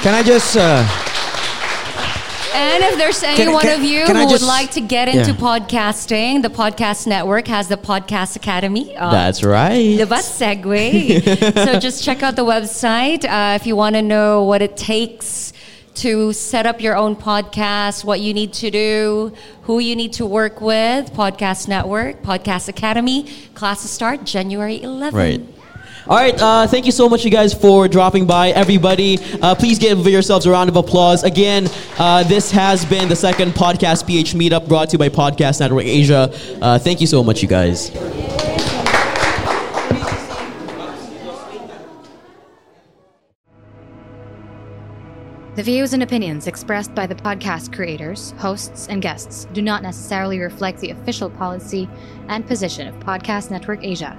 H: Can I just? Uh,
C: And if there's any
H: Can-
C: one
H: can-
C: of you who
H: just-
C: would like to get into
H: Yeah.
C: podcasting, the Podcast Network has the Podcast Academy. Uh,
B: That's right.
C: The best segue. so just check out the website uh, if you want to know what it takes to set up your own podcast, what you need to do, who you need to work with. Podcast Network, Podcast Academy. Classes start January 11th.
B: Right. All right. Uh, thank you so much, you guys, for dropping by. Everybody, uh, please give yourselves a round of applause. Again, uh, this has been the second Podcast PH meetup brought to you by Podcast Network Asia. Uh, thank you so much, you guys.
K: The views and opinions expressed by the podcast creators, hosts, and guests do not necessarily reflect the official policy and position of Podcast Network Asia,